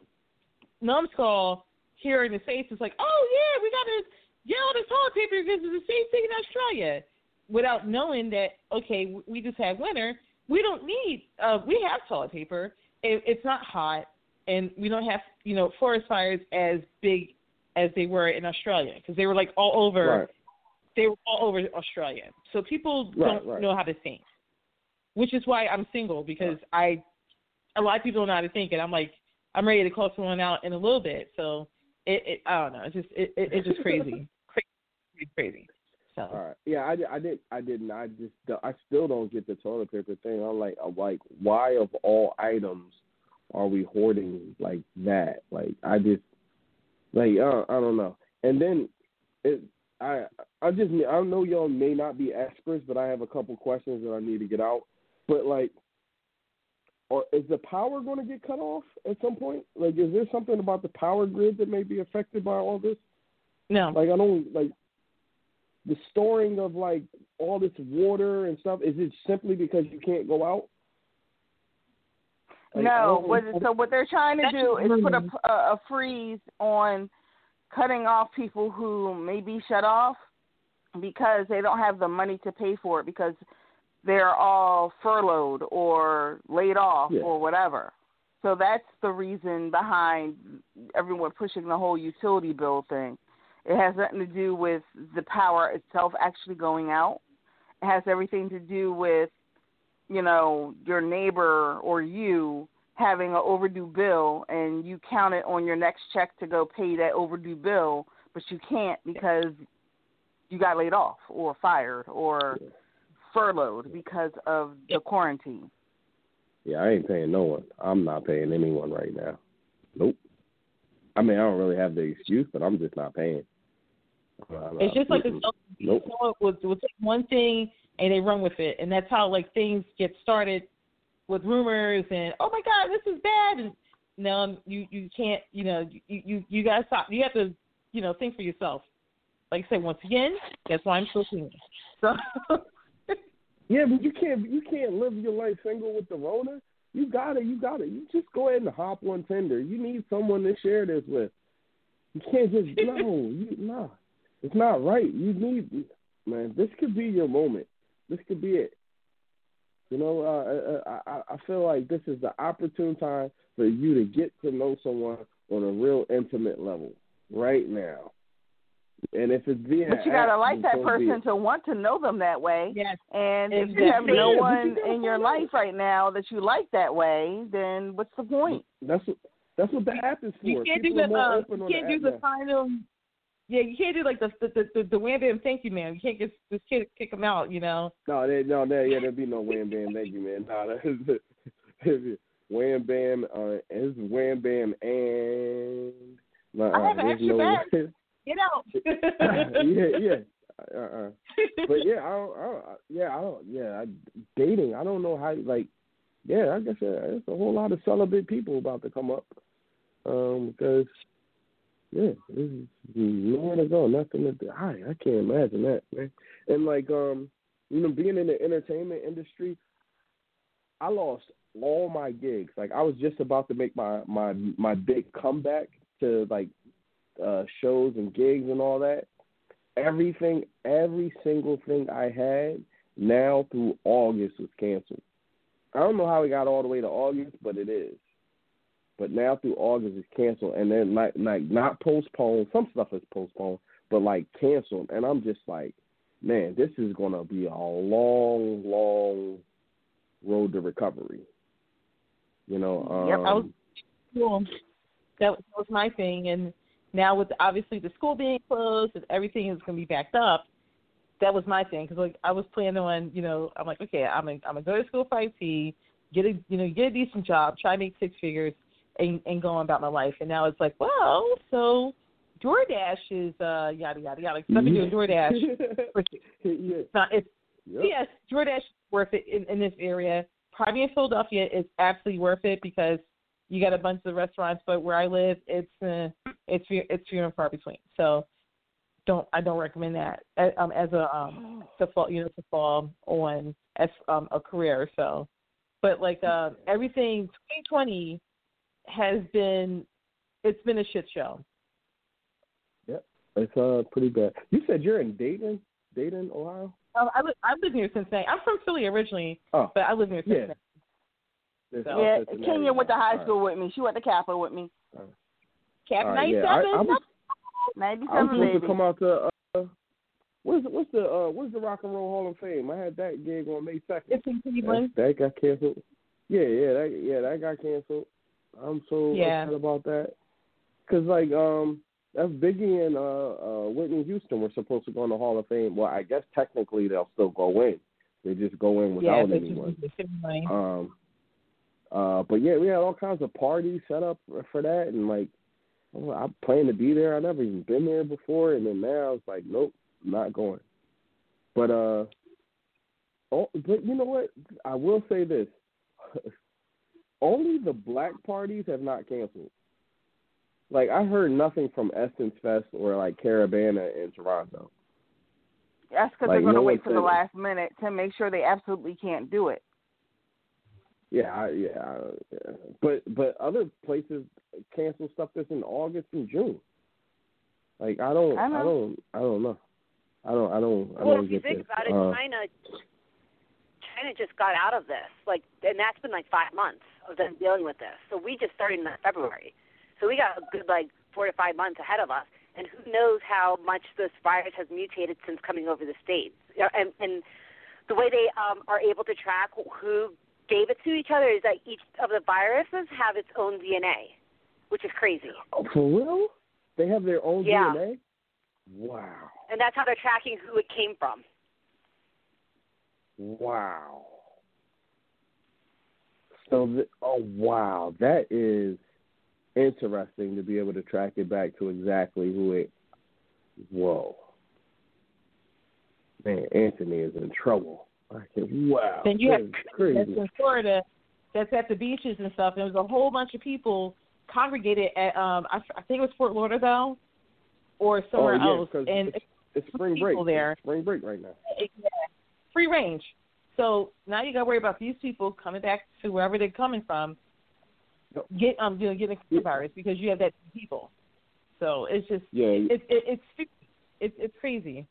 numbskull here in the states is like, oh yeah, we gotta get all this toilet paper because it's the same thing in Australia, without knowing that okay, we just have winter. We don't need uh we have toilet paper. It, it's not hot and we don't have you know forest fires as big as they were in Australia because they were like all over. Right. They were all over Australia. So people Right, don't right. know how to think, which is why I'm single because I a lot of people don't know how to think, and I'm like I'm ready to call someone out in a little bit. So it, it I don't know. It's just it, it it's just crazy, crazy, crazy. So All right. Yeah, I, I did. I didn't. I just. I still don't get the toilet paper thing. I'm like, I'm like, why of all items are we hoarding like that? Like, I just, like, uh, I don't know. And then, it, I, I just, I know y'all may not be experts, but I have a couple questions that I need to get out. But like, or is the power going to get cut off at some point? Like, is there something about the power grid that may be affected by all this? no. Like, I don't like the storing of like all this water and stuff. Is it simply because you can't go out? Like, no, what, so what they're trying to do is put a, mm-hmm. a, a freeze on cutting off people who may be shut off because they don't have the money to pay for it because they're all furloughed or laid off Yeah. or whatever. So that's the reason behind everyone pushing the whole utility bill thing. It has nothing to do with the power itself actually going out. It has everything to do with, you know, your neighbor or you having an overdue bill and you count it on your next check to go pay that overdue bill, but you can't because you got laid off or fired or furloughed because of the quarantine. Yeah, I ain't paying no one. I'm not paying anyone right now. Nope. I mean, I don't really have the excuse, but I'm just not paying. It's just like this. Nope. We'll take one thing and they run with it, and that's how like things get started with rumors and oh my god, this is bad, and no, you you can't, you know, you you you gotta stop. You have to, you know, think for yourself. Like I said, once again, that's why I'm still single. So Yeah, but you can't you can't live your life single with the Rona. You got it. You got it. You just go ahead and hop on Tinder. You need someone to share this with. You can't just no. You no. It's not right. You need man. This could be your moment. This could be it. You know, uh, I, I I feel like this is the opportune time for you to get to know someone on a real intimate level right now. And if it's via But you gotta app, like that person to want to know them that way. Yes. And if you have no one in your life right now that you like that way, then what's the point? That's what that's what the app is for. you can't do People are the more uh, you can't the do app the now. final. Yeah, you can't do like the the the, the, the wham bam thank you man. You can't just just kick kick them out. You know. No, there, no, there, yeah, there'll be no wham bam, thank you, man. No, that's wham bam. Uh, it's wham bam and. No, I have an extra no, bag. Get out. yeah, yeah. Uh, uh. But yeah, I don't, I don't. Yeah, I don't. Yeah, I, dating. I don't know how. Like, yeah, I guess uh, there's a whole lot of celibate people about to come up. Um, because yeah, there's nowhere to go, nothing to do. I I can't imagine that, man. And like, um, you know, being in the entertainment industry, I lost all my gigs. Like, I was just about to make my my my big comeback to like uh shows and gigs and all that. Everything, every single thing I had now through August was canceled. I don't know how it got all the way to August, but it is. But now through August it's canceled, and then like like not postponed. Some stuff is postponed, but like canceled. And I'm just like, man, this is gonna be a long, long road to recovery. You know, um, Yep, I was cool. That was, that was my thing, and now with obviously the school being closed and everything is going to be backed up, that was my thing because like I was planning on, you know, I'm like, okay, I'm gonna, I'm gonna go to school for IT, get a, you know, get a decent job, try to make six figures, and and go on about my life. And now it's like, well, so DoorDash is uh yada yada yada. Cause I've been doing DoorDash. it's not, it's Yep. yes, DoorDash is worth it in, in this area. Probably in Philadelphia is absolutely worth it because you got a bunch of restaurants, but where I live, it's uh, it's few, it's few and far between. So don't I don't recommend that as, um, as a um to fall you know to fall on as um a career. So, but like uh, everything 2020 has been it's been a shit show. Yep, it's uh pretty bad. You said you're in Dayton, Dayton, Ohio. Um, I live I live near Cincinnati. I'm from Philly originally, Oh, but I live near yeah. Cincinnati. It's So- yeah, Cincinnati. Kenya went to high All right. school with me. She went to CAPA with me. Cap All right, yeah, I- 97. I was- I was 97 supposed baby. to come out to uh, what's the, what's the uh, what's the Rock and Roll Hall of Fame? I had that gig on May second. It's in Cleveland. That, that got canceled. Yeah, yeah, that yeah that got canceled. I'm so Yeah. upset about that. Cause like um that's Biggie and uh uh Whitney Houston were supposed to go in the Hall of Fame. Well, I guess technically they'll still go in. They just go in without but anyone. Um, uh, but yeah, we had all kinds of parties set up for that, and like, oh, I plan to be there. I never even been there before, and then now it's like, nope, not going. But uh, oh, but you know what? I will say this: only the black parties have not canceled. Like I heard nothing from Essence Fest or like Caribana in Toronto. That's because Like, they're going to no wait for the last minute to make sure they absolutely can't do it. Yeah, I, yeah, I, yeah. But but other places cancel stuff that's in August and June. Like I don't, I. I don't, I don't know. I don't, I don't, I well, don't if you get think this. about it, Uh, China, China just got out of this, like, and that's been like five months of them dealing with this. So we just started in February, so we got a good like four to five months ahead of us. And who knows how much this virus has mutated since coming over the states? And and the way they um, are able to track who gave it to each other is that each of the viruses have its own DNA, which is crazy. oh, for real? They have their own Yeah. DNA. Wow, And that's how they're tracking who it came from. Wow. So, th- oh wow, that is interesting to be able to track it back to exactly who it. Whoa, man, Anthony is in trouble. I can, wow, Then you that have crazy. that's in Florida, that's at the beaches and stuff. And there was a whole bunch of people congregated at um I, I think it was Fort Lauderdale or somewhere oh, yeah, else, and it's, it's spring break. there. It's spring break right now. Yeah, free range. So now you got to worry about these people coming back to wherever they're coming from, get um you know getting the virus because you have that people. So it's just Yeah, it, it it's it's it's crazy.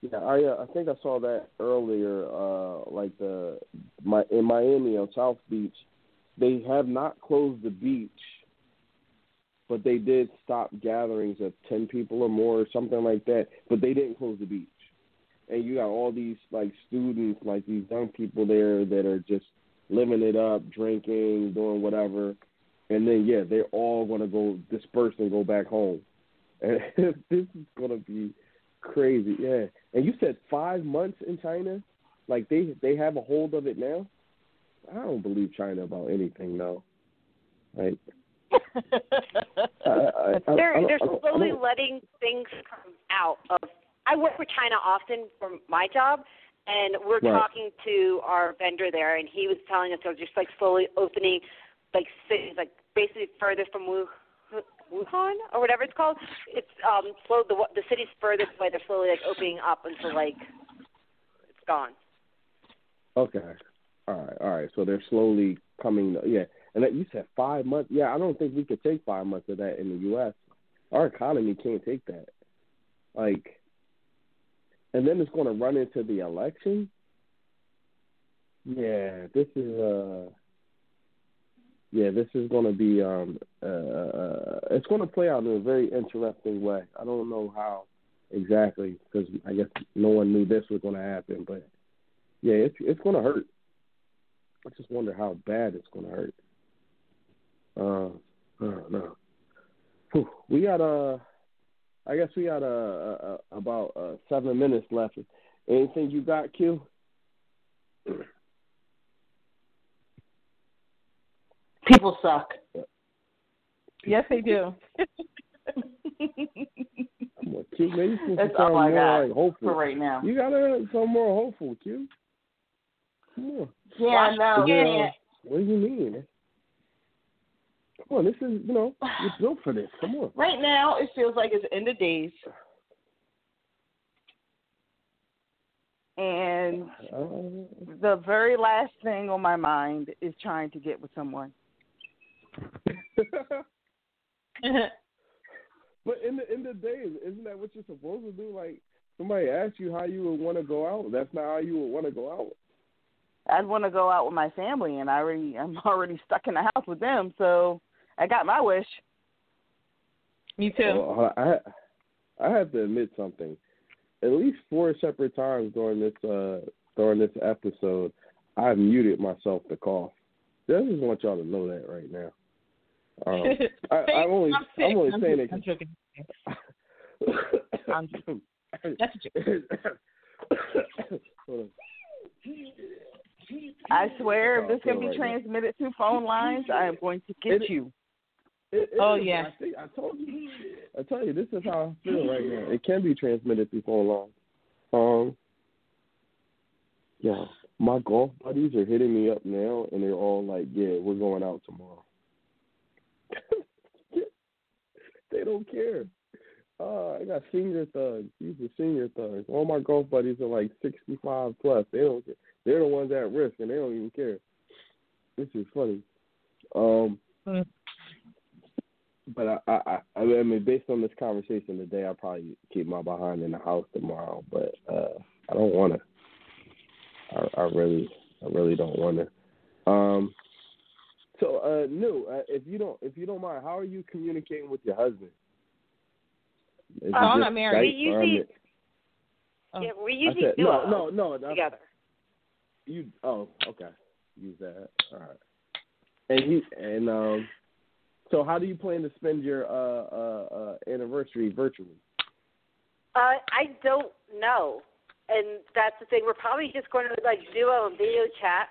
Yeah, I uh, I think I saw that earlier. Uh, like the my in Miami on South Beach, they have not closed the beach, but they did stop gatherings of ten people or more or something like that. But they didn't close the beach, and you got all these like students, like these young people there that are just living it up, drinking, doing whatever, and then yeah, they're all gonna go disperse and go back home, and this is gonna be crazy. Yeah, and you said five months in China, like they they have a hold of it now. I don't believe China about anything though. Like, I, I, I, they're I don't- they're I I slowly letting things come out of. I work for China often for my job, and we're Right. talking to our vendor there, and he was telling us they're just like slowly opening, like cities, like basically further from Wu, Wuhan or whatever it's called. It's um slow the the cities furthest away. They're slowly like opening up until like it's gone. Okay. All right. All right. So they're slowly coming. Yeah. And that, you said five months. Yeah, I don't think we could take five months of that in the U.S. Our economy can't take that. Like, and then it's going to run into the election. Yeah, this is uh, yeah, this is going to be um, uh, it's going to play out in a very interesting way. I don't know how exactly because I guess no one knew this was going to happen, but yeah, it's it's going to hurt. I just wonder how bad it's going to hurt. Uh, I don't know. Whew. We got uh, I guess we got uh, uh, uh about uh, seven minutes left. Anything you got, Q? People suck. Yes, they do. Come Q. Maybe you That's all I got like hopeful for right now. You gotta sound more hopeful, Q. Come on. Yeah, no. Yeah. Yeah. What do you mean? Come on, this is you know you're built for this. Come on. Right now, it feels like it's end of days. And Uh, the very last thing on my mind is trying to get with someone. But in the end of the day, isn't that what you're supposed to do? Like somebody asks you how you would want to go out. That's not how you would want to go out. I'd want to go out with my family, and I already I'm already stuck in the house with them, so I got my wish. Me too. Well, I I have to admit something. At least four separate times during this uh during this episode, I've muted myself to cough. I just want y'all to know that right now. Um, I, I'm only I'm. I'm only I'm saying joking. I'm it. joking. I'm joking. That's a joke. I swear, if this can be transmitted through phone lines, I am going to get It- you. It- it Oh, is. yeah. I, think, I told you. I tell you, this is how I feel right now. It can be transmitted through phone line. Um, yeah, my golf buddies are hitting me up now, and they're all like, "Yeah, we're going out tomorrow." they don't care. Uh, I got senior thugs. These are senior thugs. All my golf buddies are like sixty-five plus. They don't. Care. They're the ones at risk, and they don't even care. this is funny. Um, Mm. But I, I, I, I mean, based on this conversation today, I'll probably keep my behind in the house tomorrow. But uh, I don't want to. I, I really, I really don't want to. Um, so, uh, new, uh, if you don't, if you don't mind, how are you communicating with your husband? Is Oh, I'm not married. Skype We or I usually, yeah, we I usually said- do no, it no, no, no. together. You oh okay. Use that. All right. And he and um so how do you plan to spend your uh uh, uh anniversary virtually? Uh, I don't know, and that's the thing. We're probably just going to like do a video chat.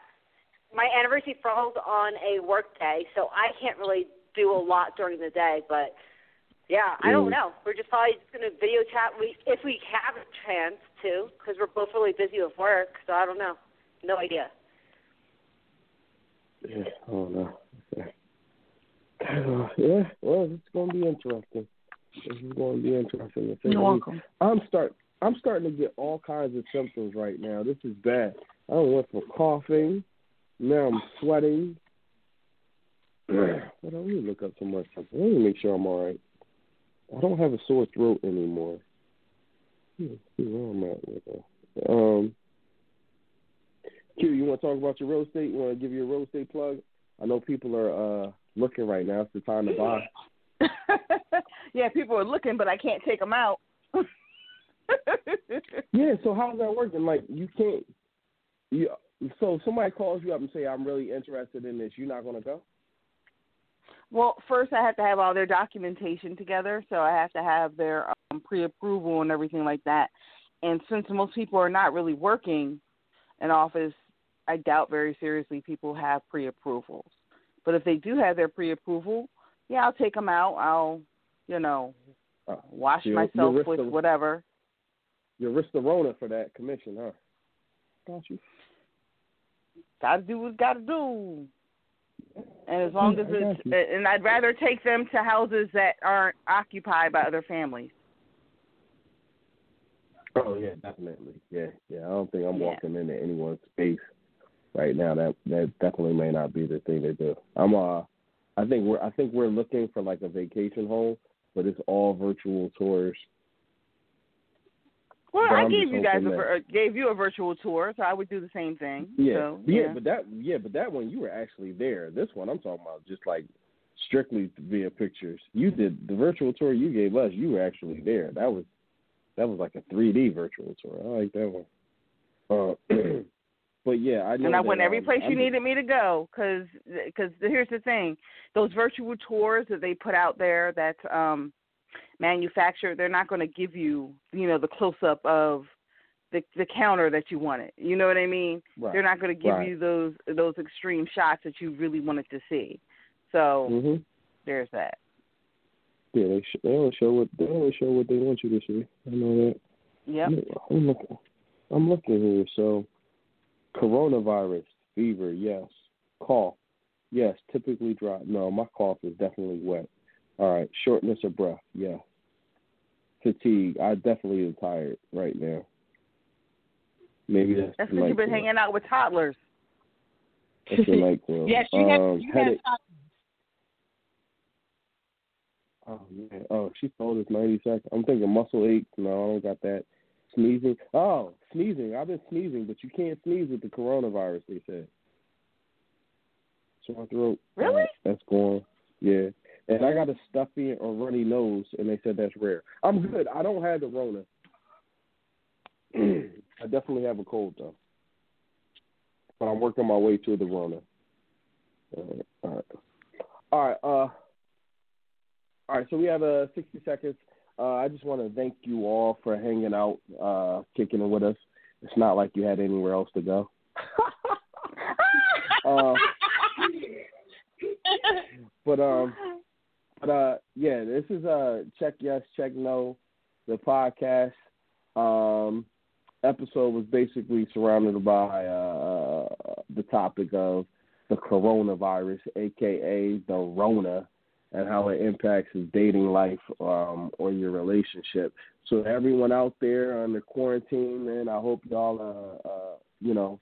My anniversary falls on a work day, so I can't really do a lot during the day. But yeah, I don't Mm. know. We're just probably just going to video chat. We if we have a chance to, because we're both really busy with work. So I don't know. No idea. Yeah, I don't know. Yeah. Yeah, well, it's going to be interesting. This is going to be interesting. You're welcome. I'm start. I'm starting to get all kinds of symptoms right now. This is bad. I went from coughing, now I'm sweating. But let me look up some more something. Let me make sure I'm all right. I don't have a sore throat anymore. Hmm, see where I'm at with that. Um, Q, you want to talk about your real estate? You want to give your real estate plug? I know people are uh looking right now. It's the time to buy. yeah, people are looking, but I can't take them out. Yeah, so how's that working? Like you can't you so if somebody calls you up and say I'm really interested in this, you're not gonna go? Well, first I have to have all their documentation together, so I have to have their um, pre-approval and everything like that. And since most people are not really working in office, I doubt very seriously people have pre-approvals. But if they do have their pre-approval, yeah, I'll take them out. I'll, you know, Uh, wash you'll- myself you'll with the- whatever. You risk the Rona for that commission, huh? Got you. Got to do what's got to do. And as long as I it's, and I'd rather take them to houses that aren't occupied by other families. Oh yeah, definitely. Yeah, yeah. I don't think I'm Yeah. walking into anyone's space right now. That that definitely may not be the thing to do. I'm uh, I think we're I think we're looking for like a vacation home, but it's all virtual tours. Well, But I I'm gave you guys a, that- uh, gave you a virtual tour, so I would do the same thing. Yeah, So, yeah, yeah. but that yeah, but that one you were actually there. This one I'm talking about just like strictly via pictures. You did the virtual tour you gave us. You were actually there. That was that was like a 3D virtual tour. I like that one. Uh, but yeah, I know and I went every place you I'm- needed me to go, because cause here's the thing: those virtual tours that they put out there that um manufactured, they're not going to give you, you know, the close up of the the counter that you wanted. You know what I mean? Right. They're not going to give Right. you those those extreme shots that you really wanted to see. So Mhm. there's that. Yeah, they sh- they only show what they only show what they want you to see. I know that. Yep. I'm looking. I'm looking here. So, coronavirus, fever, yes. Cough, yes. Typically dry. No, my cough is definitely wet. All right. Shortness of breath, yeah. Fatigue. I definitely am tired right now. Maybe that's That's because you've been hanging out with toddlers. That's the NyQuil. Yes, you have. Um, You have headache. Oh man. Oh, she told us ninety seconds. I'm thinking muscle ache. No, I don't got that. Sneezing. Oh, sneezing. I've been sneezing, but you can't sneeze with the coronavirus. They said. Sore throat. Really? Uh, that's going. Yeah. And I got a stuffy or runny nose, and they said that's rare. I'm good. I don't have the Rona. I definitely have a cold though, but I'm working my way to the Rona. All right. All right. All right. Uh. All right, so we have uh, 60 seconds. Uh, I just want to thank you all for hanging out, uh, kicking it with us. It's not like you had anywhere else to go. uh, but um, but uh, yeah, this is uh, check yes, check no, the podcast. Um, episode was basically surrounded by uh, the topic of the coronavirus, aka the Rona and how it impacts his dating life um, or your relationship. So everyone out there under quarantine, man, I hope y'all, uh, uh, you know,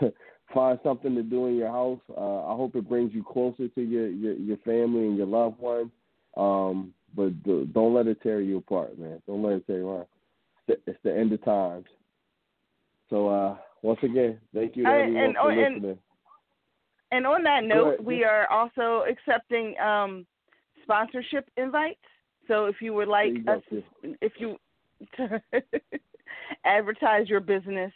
find something to do in your house. Uh, I hope it brings you closer to your your, your family and your loved ones. Um, but do, don't let it tear you apart, man. Don't let it tear you apart. It's the, it's the end of times. So uh, once again, thank you to I- everyone and- for oh, and- listening. And on that note, we are also accepting um, sponsorship invites. So if you would like you us, to, if you advertise your business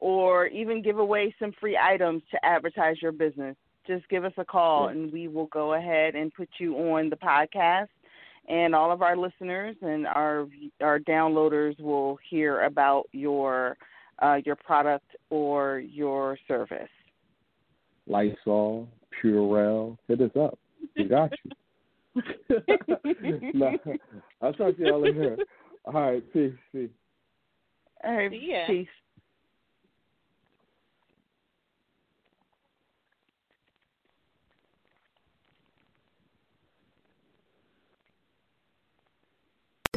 or even give away some free items to advertise your business, just give us a call and we will go ahead and put you on the podcast. And all of our listeners and our our downloaders will hear about your uh, your product or your service. Lysol, Purell, hit us up. We got you. nah, I'll talk to y'all later. All right, peace, peace. All right, See peace.